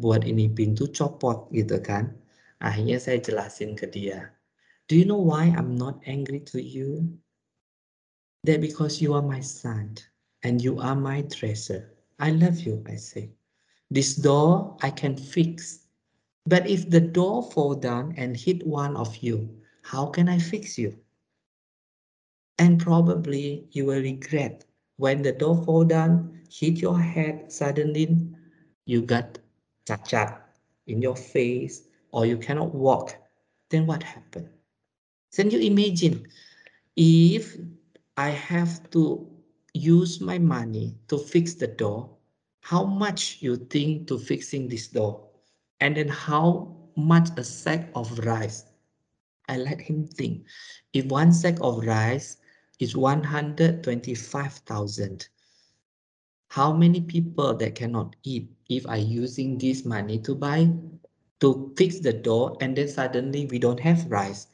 buat ini pintu copot gitu kan. Akhirnya saya jelasin ke dia. Do you know why I'm not angry to you? That because you are my son and you are my treasure. I love you, I say. This door I can fix. But if the door fall down and hit one of you, how can I fix you? And probably you will regret when the door fall down, hit your head suddenly, you got cacat in your face or you cannot walk. Then what happened? Then you imagine if I have to use my money to fix the door, how much you think to fixing this door? And then how much a sack of rice? I let him think. If one sack of rice is 125,000, how many people that cannot eat if I using this money to buy, to fix the door and then suddenly we don't have rice?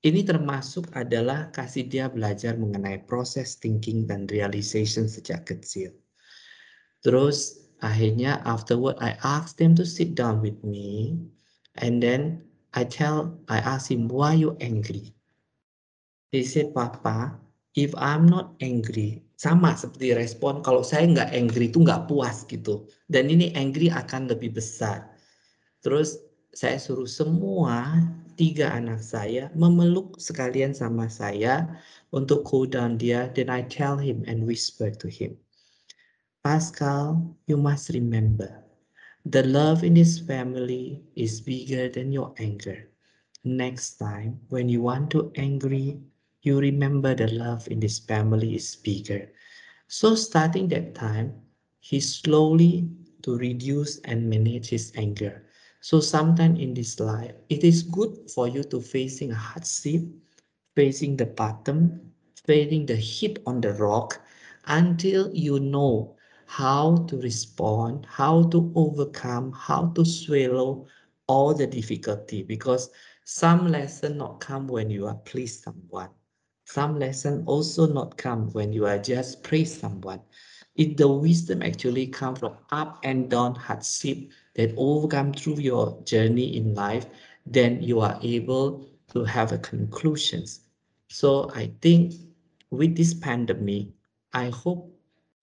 Ini termasuk adalah kasih dia belajar mengenai proses thinking dan realization sejak kecil. Terus akhirnya afterward I ask them to sit down with me and then I tell I ask him why you angry. He said Papa if I'm not angry sama seperti respon kalau saya nggak angry itu nggak puas gitu dan ini angry akan lebih besar. Terus saya suruh semua tiga anak saya memeluk sekalian sama saya untuk cool down dia. Then I tell him and whisper to him, Pascal, you must remember, the love in this family is bigger than your anger. Next time, when you want to angry, you remember the love in this family is bigger. So starting that time, he slowly to reduce and manage his anger. So sometimes in this life, it is good for you to facing a hardship, facing the bottom, facing the hit on the rock until you know how to respond, how to overcome, how to swallow all the difficulty because some lesson not come when you are please someone. Some lesson also not come when you are just praise someone. If the wisdom actually come from up and down hardship that overcome through your journey in life, then you are able to have a conclusions. So I think with this pandemic, I hope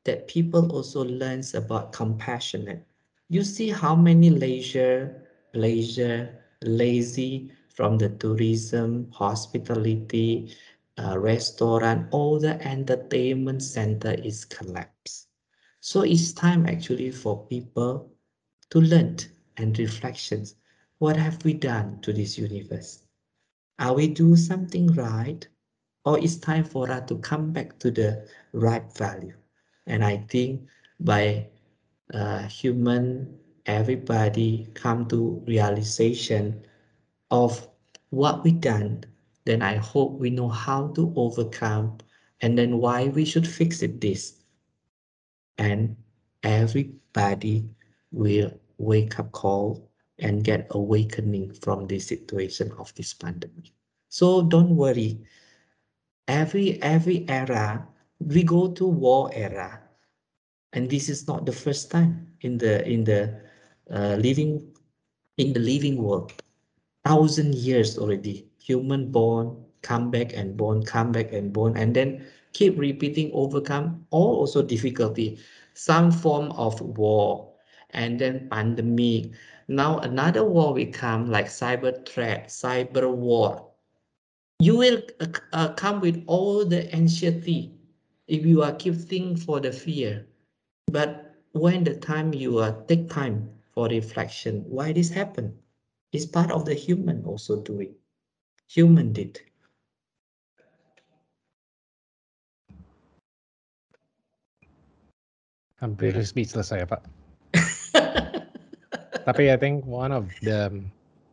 that people also learns about compassionate. You see how many leisure, leisure, lazy from the tourism, hospitality, uh, restaurant, all the entertainment center is collapsed. So it's time actually for people to learn and reflections. what have we done to this universe? Are we do something right? Or it's time for us to come back to the right value? And I think by uh, human, everybody come to realization of what we done, then I hope we know how to overcome and then why we should fix it this. And everybody will wake up call and get awakening from the situation of this pandemic. So don't worry. Every every era we go to war era, and this is not the first time in the in the uh, living in the living world. Thousand years already, human born, come back and born, come back and born, and then keep repeating, overcome all also difficulty, some form of war, and then pandemic. Now another war will come like cyber threat, cyber war. You will uh, uh, come with all the anxiety if you are keep thinking for the fear. But when the time you are take time for reflection, why this happen? It's part of the human also doing. Human did. Hampir speechless saya, Pak. Tapi I think one of the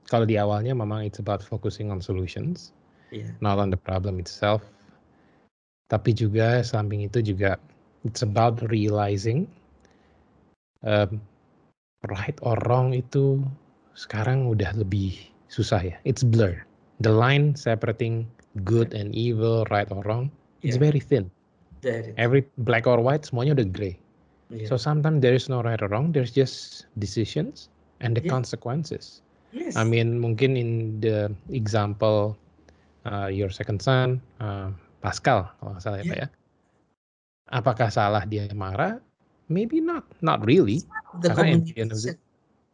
kalau di awalnya memang it's about focusing on solutions, yeah. not on the problem itself. Tapi juga samping itu juga it's about realizing um, right or wrong itu sekarang udah lebih susah ya. It's blur. The line separating good and evil, right or wrong, yeah. it's very thin. Every black or white semuanya udah gray. Yeah. So sometimes there is no right or wrong. There's just decisions and the yeah. consequences. Yes. I mean, mungkin in the example uh, your second son, uh, Pascal, kalau nggak salah ya, yeah. Pak ya. Apakah salah dia marah? Maybe not, not really. The karena at the end of the,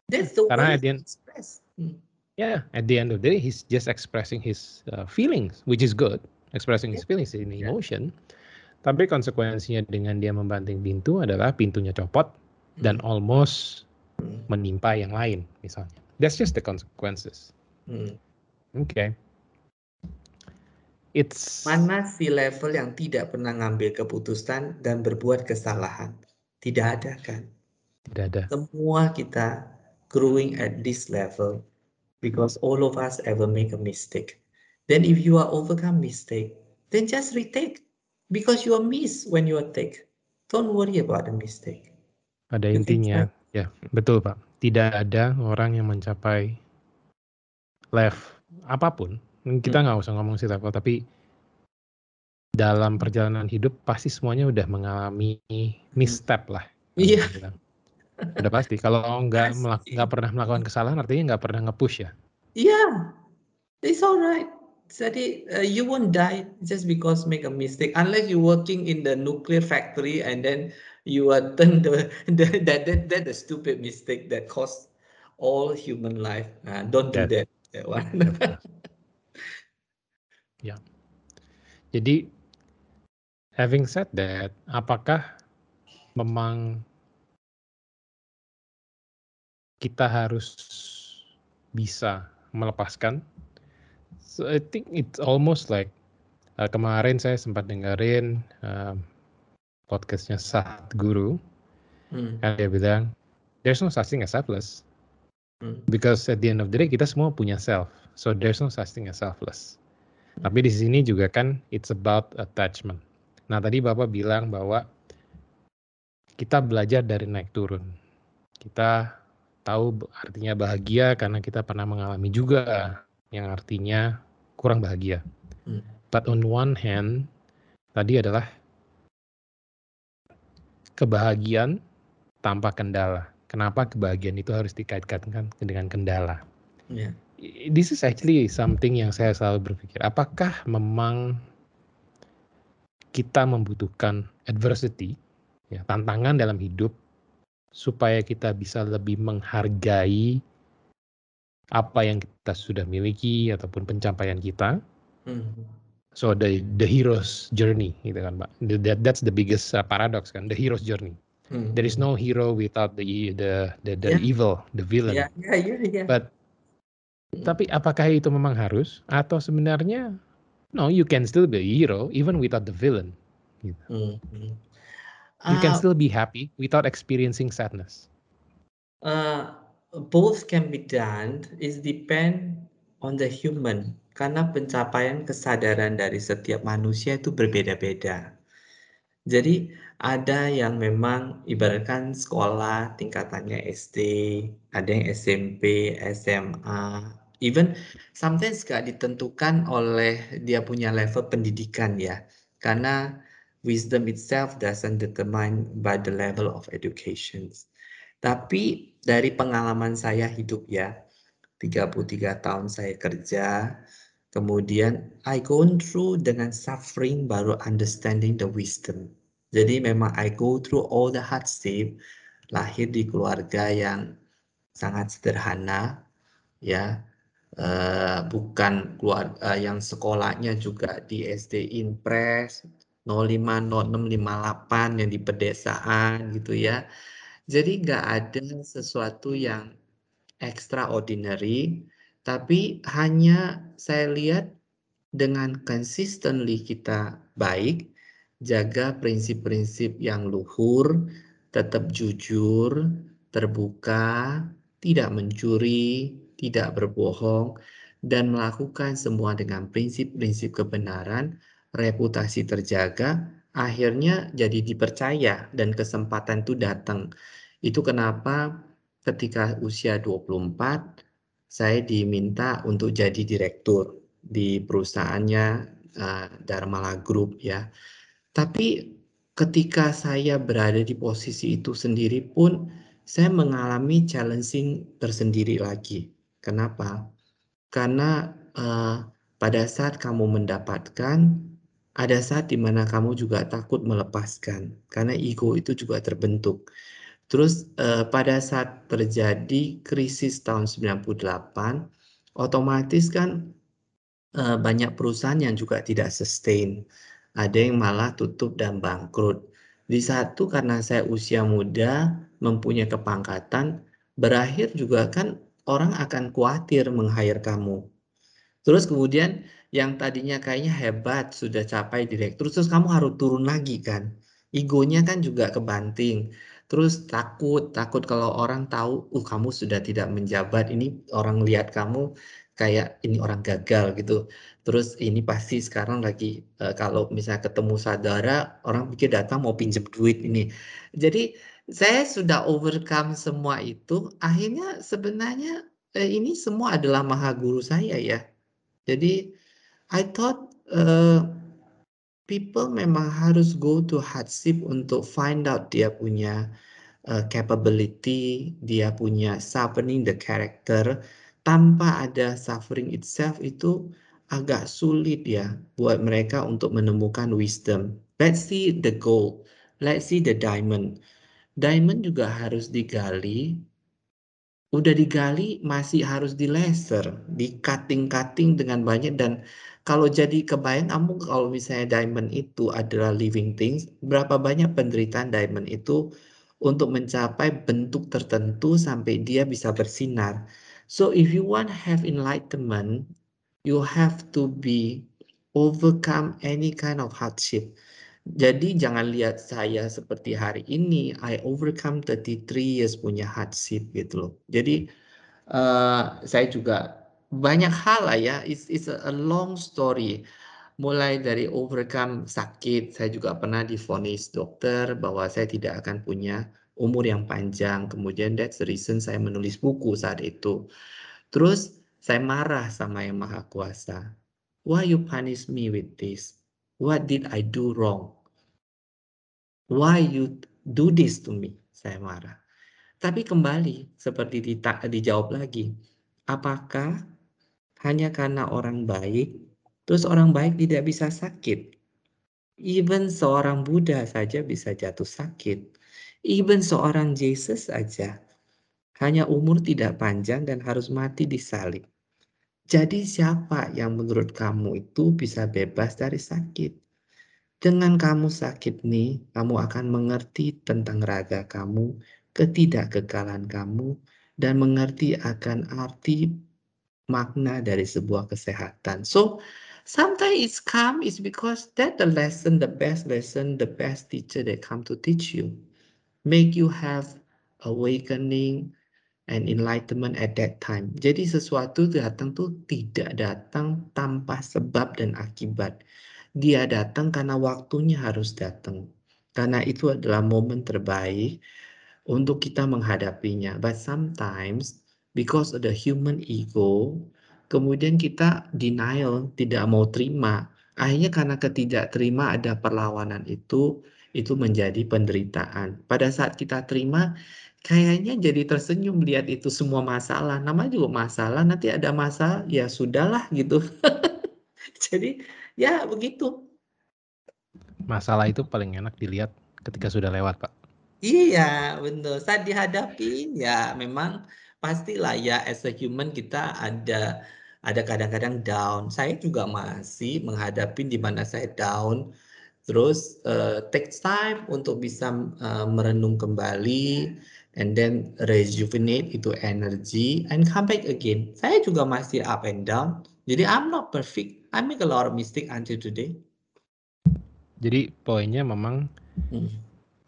That's the karena at the end, express. Hmm. Yeah, at the end of the day, he's just expressing his uh, feelings, which is good. Expressing yeah. his feelings in emotion. Yeah tapi konsekuensinya dengan dia membanting pintu adalah pintunya copot dan hmm. almost hmm. menimpa yang lain misalnya. That's just the consequences. Hmm. Oke. Okay. It's mana si level yang tidak pernah ngambil keputusan dan berbuat kesalahan? Tidak ada kan? Tidak ada. Semua kita growing at this level because all of us ever make a mistake. Then if you are overcome mistake, then just retake because you are miss when you are take. Don't worry about the mistake. Pada intinya, ya betul Pak. Tidak ada orang yang mencapai level apa pun. Kita hmm. nggak hmm. usah ngomong sih level, tapi dalam perjalanan hidup pasti semuanya udah mengalami misstep lah. Iya. Udah pasti. Kalau nggak nggak pernah melakukan kesalahan, artinya nggak pernah nge-push ya. Iya, yeah. it's alright. Jadi uh, you won't die just because make a mistake unless you're working in the nuclear factory and then you are turn the, the that that that the stupid mistake that cost all human life. Uh, don't do that. That one. ya. Jadi having said that, apakah memang kita harus bisa melepaskan So I think it's almost like uh, kemarin saya sempat dengerin uh, podcastnya Sat Guru, hmm. kan dia bilang there's no such thing as selfless, hmm. because at the end of the day kita semua punya self, so there's no such thing as selfless. Hmm. Tapi di sini juga kan it's about attachment. Nah tadi bapak bilang bahwa kita belajar dari naik turun. Kita tahu artinya bahagia karena kita pernah mengalami juga yang artinya kurang bahagia. Hmm. But on one hand, tadi adalah kebahagiaan tanpa kendala. Kenapa kebahagiaan itu harus dikaitkan dengan kendala? Yeah. This is actually something yang saya selalu berpikir. Apakah memang kita membutuhkan adversity, ya, tantangan dalam hidup, supaya kita bisa lebih menghargai apa yang kita sudah miliki ataupun pencapaian kita. Hmm. So the the hero's journey gitu kan, Pak. That that's the biggest uh, paradox kan, the hero's journey. Hmm. There is no hero without the the the, the yeah. evil, the villain. Yeah, yeah, yeah, yeah. But Tapi apakah itu memang harus atau sebenarnya no you can still be a hero even without the villain gitu. Hmm, hmm. You can Uh, still be happy without experiencing sadness. uh, both can be done, is depend on the human. Karena pencapaian kesadaran dari setiap manusia itu berbeda-beda. Jadi ada yang memang ibaratkan sekolah tingkatannya SD, ada yang SMP, SMA, even sometimes gak ditentukan oleh dia punya level pendidikan ya. Karena wisdom itself doesn't determine by the level of education. Tapi dari pengalaman saya hidup ya, 33 tahun saya kerja, kemudian I gone through dengan suffering baru understanding the wisdom. Jadi memang I go through all the hardship, lahir di keluarga yang sangat sederhana, ya, uh, bukan keluarga yang sekolahnya juga di SD Impres 05, 06, 58 yang di pedesaan gitu ya. Jadi nggak ada sesuatu yang extraordinary, tapi hanya saya lihat dengan consistently kita baik, jaga prinsip-prinsip yang luhur, tetap jujur, terbuka, tidak mencuri, tidak berbohong, dan melakukan semua dengan prinsip-prinsip kebenaran, reputasi terjaga, akhirnya jadi dipercaya dan kesempatan itu datang. Itu kenapa ketika usia 24 saya diminta untuk jadi direktur di perusahaannya uh, Dharmala Group ya. Tapi ketika saya berada di posisi itu sendiri pun saya mengalami challenging tersendiri lagi. Kenapa? Karena uh, pada saat kamu mendapatkan, ada saat di mana kamu juga takut melepaskan, karena ego itu juga terbentuk. Terus uh, pada saat terjadi krisis tahun 98, otomatis kan uh, banyak perusahaan yang juga tidak sustain ada yang malah tutup dan bangkrut. Di satu karena saya usia muda, mempunyai kepangkatan, berakhir juga kan orang akan khawatir meng-hire kamu. Terus kemudian yang tadinya kayaknya hebat sudah capai direktur, terus kamu harus turun lagi kan. Egonya kan juga kebanting. Terus takut, takut kalau orang tahu, uh kamu sudah tidak menjabat, ini orang lihat kamu kayak ini orang gagal gitu. Terus ini pasti sekarang lagi uh, kalau misalnya ketemu saudara orang pikir datang mau pinjam duit ini. Jadi saya sudah overcome semua itu. Akhirnya sebenarnya eh, ini semua adalah maha guru saya ya. Jadi I thought uh, people memang harus go to hardship untuk find out dia punya uh, capability, dia punya sharpening the character tanpa ada suffering itself itu agak sulit ya buat mereka untuk menemukan wisdom. Let's see the gold. Let's see the diamond. Diamond juga harus digali. Udah digali masih harus di laser, di cutting-cutting dengan banyak dan kalau jadi kebayang kamu kalau misalnya diamond itu adalah living things, berapa banyak penderitaan diamond itu untuk mencapai bentuk tertentu sampai dia bisa bersinar. So if you want have enlightenment, you have to be overcome any kind of hardship. Jadi jangan lihat saya seperti hari ini, I overcome 33 years punya hardship gitu loh. Jadi uh, saya juga banyak hal lah ya, it's, it's a, long story. Mulai dari overcome sakit, saya juga pernah difonis dokter bahwa saya tidak akan punya umur yang panjang. Kemudian that's the reason saya menulis buku saat itu. Terus saya marah sama yang maha kuasa. Why you punish me with this? What did I do wrong? Why you do this to me? Saya marah. Tapi kembali seperti dijawab lagi. Apakah hanya karena orang baik, terus orang baik tidak bisa sakit? Even seorang Buddha saja bisa jatuh sakit. Even seorang Yesus saja hanya umur tidak panjang dan harus mati di salib. Jadi siapa yang menurut kamu itu bisa bebas dari sakit? Dengan kamu sakit nih, kamu akan mengerti tentang raga kamu, ketidakkekalan kamu, dan mengerti akan arti makna dari sebuah kesehatan. So sometimes it's come is because that the lesson, the best lesson, the best teacher that come to teach you, make you have awakening and enlightenment at that time. Jadi sesuatu datang tuh tidak datang tanpa sebab dan akibat. Dia datang karena waktunya harus datang. Karena itu adalah momen terbaik untuk kita menghadapinya. But sometimes because of the human ego, kemudian kita denial, tidak mau terima. Akhirnya karena ketidakterima ada perlawanan itu, itu menjadi penderitaan. Pada saat kita terima, kayaknya jadi tersenyum lihat itu semua masalah. Nama juga masalah, nanti ada masalah, ya sudahlah gitu. jadi ya begitu. Masalah itu paling enak dilihat ketika sudah lewat, Pak. Iya, benar. Saat dihadapi ya memang pastilah ya as a human kita ada ada kadang-kadang down. Saya juga masih menghadapi di mana saya down. Terus uh, takes time untuk bisa uh, merenung kembali and then rejuvenate itu energy and come back again. Saya juga masih up and down. Jadi I'm not perfect. I make a lot of mistake until today. Jadi poinnya memang hmm.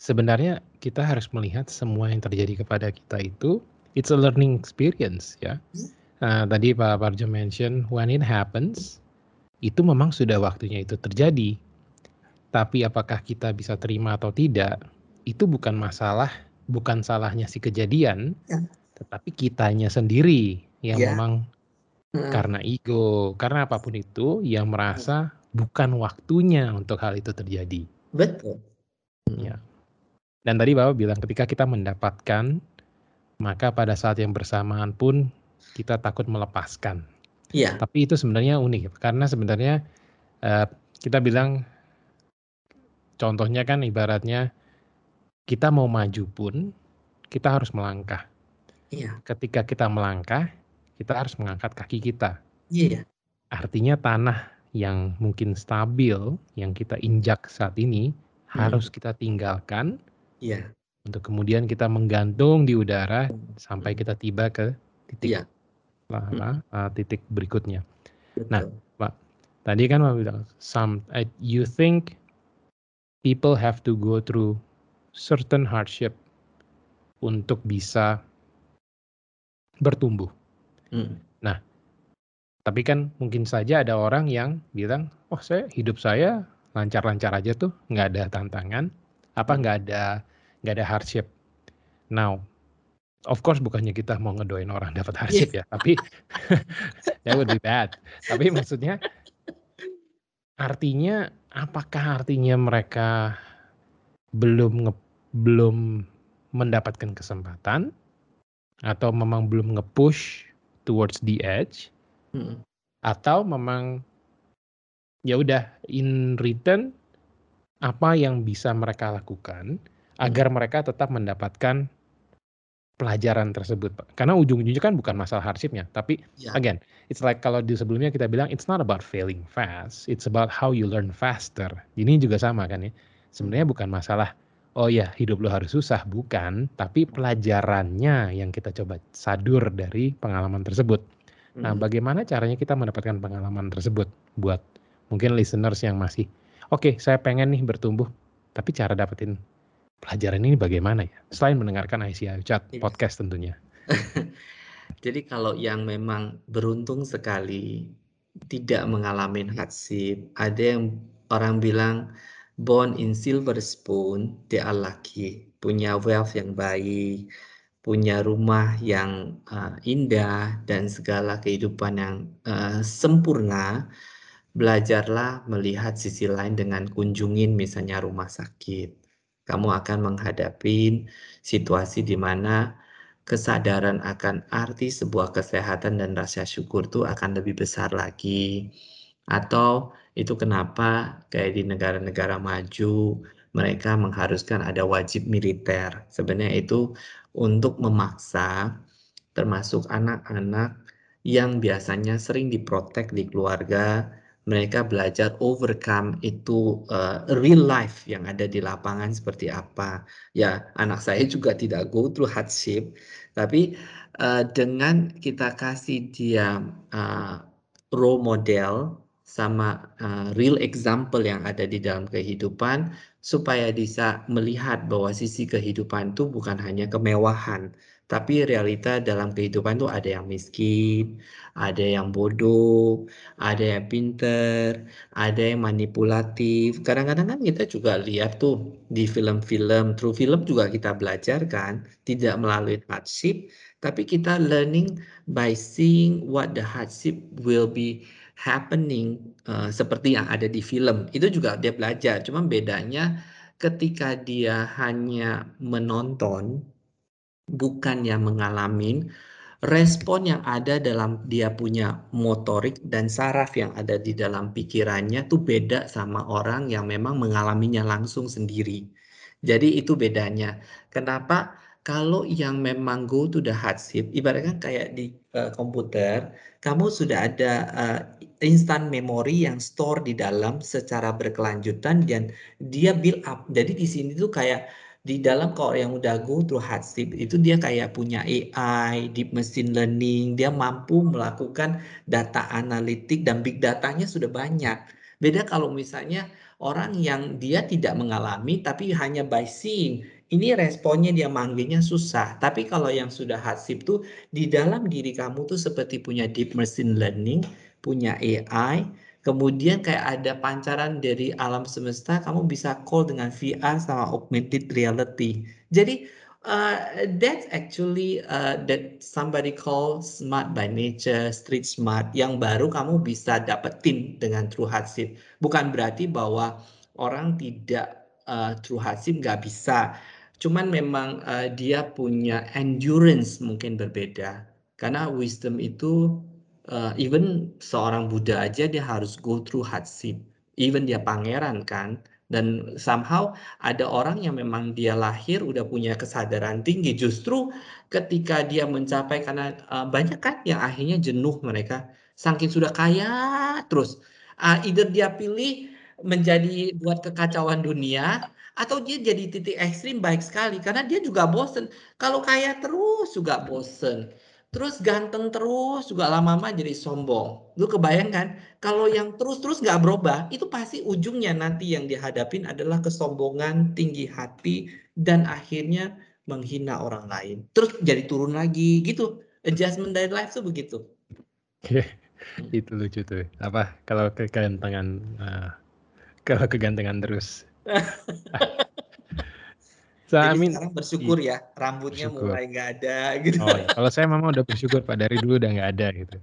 sebenarnya kita harus melihat semua yang terjadi kepada kita itu it's a learning experience ya. Uh, tadi Pak Parjo mention when it happens itu memang sudah waktunya itu terjadi. Tapi apakah kita bisa terima atau tidak itu bukan masalah, bukan salahnya si kejadian, ya. tetapi kitanya sendiri yang ya. memang hmm. karena ego, karena apa pun itu yang merasa bukan waktunya untuk hal itu terjadi. Betul. Ya. Dan tadi Bapak bilang ketika kita mendapatkan maka pada saat yang bersamaan pun kita takut melepaskan. Iya. Tapi itu sebenarnya unik karena sebenarnya uh, kita bilang contohnya kan ibaratnya kita mau maju pun kita harus melangkah. Iya. Ketika kita melangkah, kita harus mengangkat kaki kita. Iya. Artinya tanah yang mungkin stabil yang kita injak saat ini hmm. harus kita tinggalkan. Iya untuk kemudian kita menggantung di udara sampai kita tiba ke titik iya. lah, uh, titik berikutnya. Betul. Nah, Pak, tadi kan Pak bilang some uh, you think people have to go through certain hardship untuk bisa bertumbuh. Hmm. Nah, tapi kan mungkin saja ada orang yang bilang, oh saya hidup saya lancar-lancar aja tuh, nggak ada tantangan, apa hmm. nggak ada nggak ada hardship. Now, of course bukannya kita mau ngedoain orang dapat hardship yeah. ya, tapi that would be bad. Tapi maksudnya artinya apakah artinya mereka belum nge, belum mendapatkan kesempatan atau memang belum nge-push towards the edge hmm. atau memang ya udah in return apa yang bisa mereka lakukan agar mereka tetap mendapatkan pelajaran tersebut, Pak. Karena ujung-ujungnya kan bukan masalah hardshipnya, tapi yeah. again, it's like kalau di sebelumnya kita bilang it's not about failing fast, it's about how you learn faster. Ini juga sama kan ya. Sebenarnya bukan masalah oh ya hidup lo harus susah, bukan, tapi pelajarannya yang kita coba sadur dari pengalaman tersebut. Nah, bagaimana caranya kita mendapatkan pengalaman tersebut buat mungkin listeners yang masih oke, okay, saya pengen nih bertumbuh, tapi cara dapetin pelajaran ini bagaimana ya? Selain mendengarkan ICI Chat iya. podcast tentunya. Jadi kalau yang memang beruntung sekali tidak mengalami hardship, ada yang orang bilang born in silver spoon, they are lucky, punya wealth yang baik, punya rumah yang uh, indah dan segala kehidupan yang uh, sempurna. Belajarlah melihat sisi lain dengan kunjungin misalnya rumah sakit kamu akan menghadapi situasi di mana kesadaran akan arti sebuah kesehatan dan rasa syukur itu akan lebih besar lagi. Atau itu kenapa kayak di negara-negara maju mereka mengharuskan ada wajib militer. Sebenarnya itu untuk memaksa termasuk anak-anak yang biasanya sering diprotek di keluarga mereka belajar overcome itu uh, real life yang ada di lapangan seperti apa. Ya, anak saya juga tidak go through hardship, tapi uh, dengan kita kasih dia uh, role model sama uh, real example yang ada di dalam kehidupan supaya bisa melihat bahwa sisi kehidupan itu bukan hanya kemewahan, tapi realita dalam kehidupan itu ada yang miskin, ada yang bodoh, ada yang pinter, ada yang manipulatif. Kadang-kadang kan kita juga lihat tuh di film-film, true film juga kita belajar kan, tidak melalui hardship, tapi kita learning by seeing what the hardship will be happening uh, seperti yang ada di film. Itu juga dia belajar, cuma bedanya ketika dia hanya menonton bukan yang mengalami respon yang ada dalam dia punya motorik dan saraf yang ada di dalam pikirannya tuh beda sama orang yang memang mengalaminya langsung sendiri. Jadi itu bedanya. Kenapa? Kalau yang memang go to the hardship, ibaratnya kayak di uh, komputer, kamu sudah ada uh, instant memory yang store di dalam secara berkelanjutan dan dia build up. Jadi di sini tuh kayak di dalam kalau yang udah go through hardship itu dia kayak punya AI, deep machine learning, dia mampu melakukan data analitik dan big datanya sudah banyak. Beda kalau misalnya orang yang dia tidak mengalami tapi hanya by seeing, ini responnya dia manggilnya susah. Tapi kalau yang sudah hardship tuh di dalam diri kamu tuh seperti punya deep machine learning, punya AI, Kemudian kayak ada pancaran dari alam semesta, kamu bisa call dengan VR sama augmented reality. Jadi uh, that's actually uh, that somebody call smart by nature, street smart yang baru kamu bisa dapetin dengan true hardship. Bukan berarti bahwa orang tidak uh, true hardship nggak bisa. Cuman memang uh, dia punya endurance mungkin berbeda. Karena wisdom itu uh, even seorang Buddha aja dia harus go through hardship. Even dia pangeran kan. Dan somehow ada orang yang memang dia lahir udah punya kesadaran tinggi. Justru ketika dia mencapai karena uh, banyak kan yang akhirnya jenuh mereka. Saking sudah kaya terus. Uh, either dia pilih menjadi buat kekacauan dunia atau dia jadi titik ekstrim baik sekali karena dia juga bosen. Kalau kaya terus juga bosen terus ganteng terus juga lama-lama jadi sombong. Lu kebayang kan? Kalau yang terus-terus nggak berubah, itu pasti ujungnya nanti yang dihadapin adalah kesombongan, tinggi hati, dan akhirnya menghina orang lain. Terus jadi turun lagi gitu. Adjustment dari life tuh begitu. Oke, itu lucu tuh. Apa kalau kegantengan, uh, kalau kegantengan terus. So, Jadi I mean, sekarang bersyukur ya, rambutnya bersyukur. mulai nggak ada gitu. Oh, ya. Kalau saya memang udah bersyukur Pak dari dulu udah nggak ada gitu.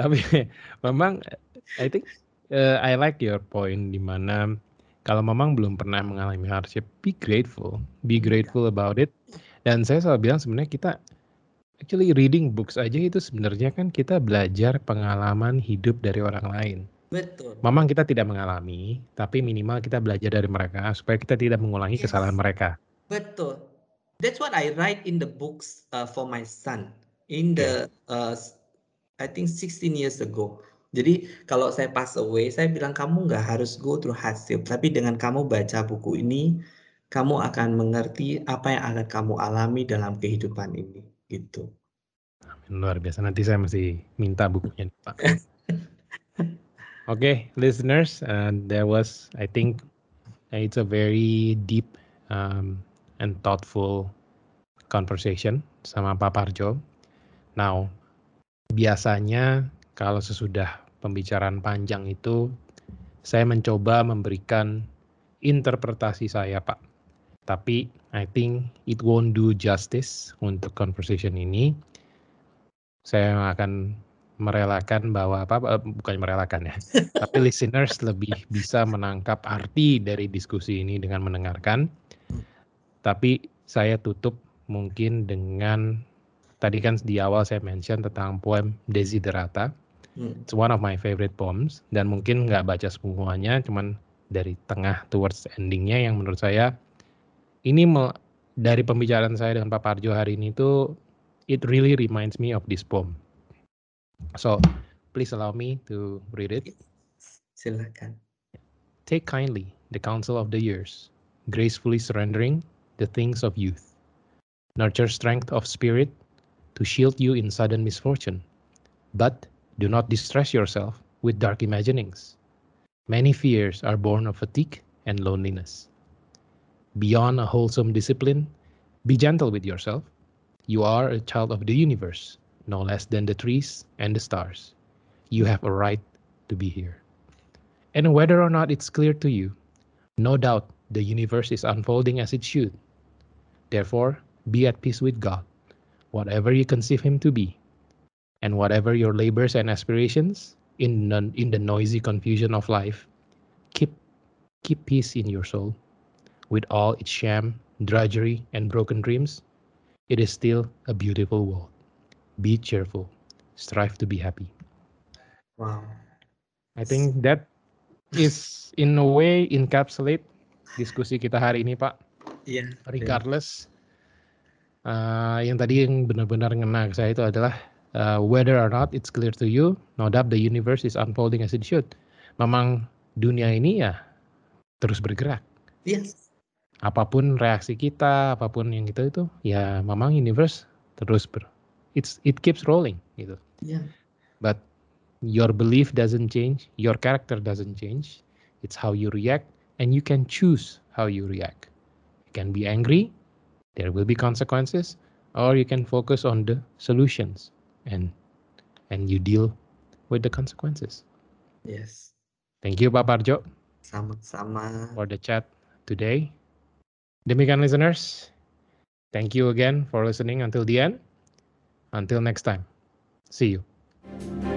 Tapi memang I think uh, I like your point di mana kalau memang belum pernah mengalami hardship, be grateful, be grateful about it. Dan saya selalu bilang sebenarnya kita actually reading books aja itu sebenarnya kan kita belajar pengalaman hidup dari orang lain. Betul. Memang kita tidak mengalami, tapi minimal kita belajar dari mereka supaya kita tidak mengulangi yes. kesalahan mereka. Betul. That's what I write in the books uh, for my son in the uh, I think 16 years ago. Jadi kalau saya pass away, saya bilang kamu nggak harus go through hardship, tapi dengan kamu baca buku ini, kamu akan mengerti apa yang akan kamu alami dalam kehidupan ini, gitu. Luar biasa. Nanti saya masih minta bukunya, Pak. Oke, okay, listeners, uh, there was, I think, it's a very deep um, and thoughtful conversation sama Pak Parjo. Now, biasanya kalau sesudah pembicaraan panjang itu, saya mencoba memberikan interpretasi saya, Pak. Tapi I think it won't do justice untuk conversation ini. Saya akan merelakan bahwa apa eh, bukan merelakan ya, tapi listeners lebih bisa menangkap arti dari diskusi ini dengan mendengarkan tapi saya tutup mungkin dengan tadi kan di awal saya mention tentang poem Desiderata. Hmm. It's one of my favorite poems dan mungkin nggak baca semuanya, cuman dari tengah towards endingnya yang menurut saya ini dari pembicaraan saya dengan Pak Parjo hari ini tuh it really reminds me of this poem. So please allow me to read it. Silakan. Take kindly the counsel of the years, gracefully surrendering the things of youth. Nurture strength of spirit to shield you in sudden misfortune, but do not distress yourself with dark imaginings. Many fears are born of fatigue and loneliness. Beyond a wholesome discipline, be gentle with yourself. You are a child of the universe, no less than the trees and the stars. You have a right to be here. And whether or not it's clear to you, no doubt the universe is unfolding as it should. Therefore, be at peace with God, whatever you conceive Him to be, and whatever your labors and aspirations in the, in the noisy confusion of life, keep keep peace in your soul. With all its sham, drudgery, and broken dreams, it is still a beautiful world. Be cheerful. Strive to be happy. Wow. I think that is in a way encapsulate diskusi kita hari ini, Pak. Iya. Regardless, uh, yang tadi yang benar-benar ngena ke saya itu adalah uh, whether or not it's clear to you, no doubt the universe is unfolding as it should. Memang dunia ini ya terus bergerak. Yes. Apa pun reaksi kita, apa pun yang kita itu, ya memang universe terus ber, it's it keeps rolling gitu. Iya. But your belief doesn't change, your character doesn't change. It's how you react, and you can choose how you react. Can be angry, there will be consequences, or you can focus on the solutions and and you deal with the consequences. Yes. Thank you Pak Parjo Sama-sama. for the chat today. Demikian listeners, thank you again for listening until the end. Until next time, see you.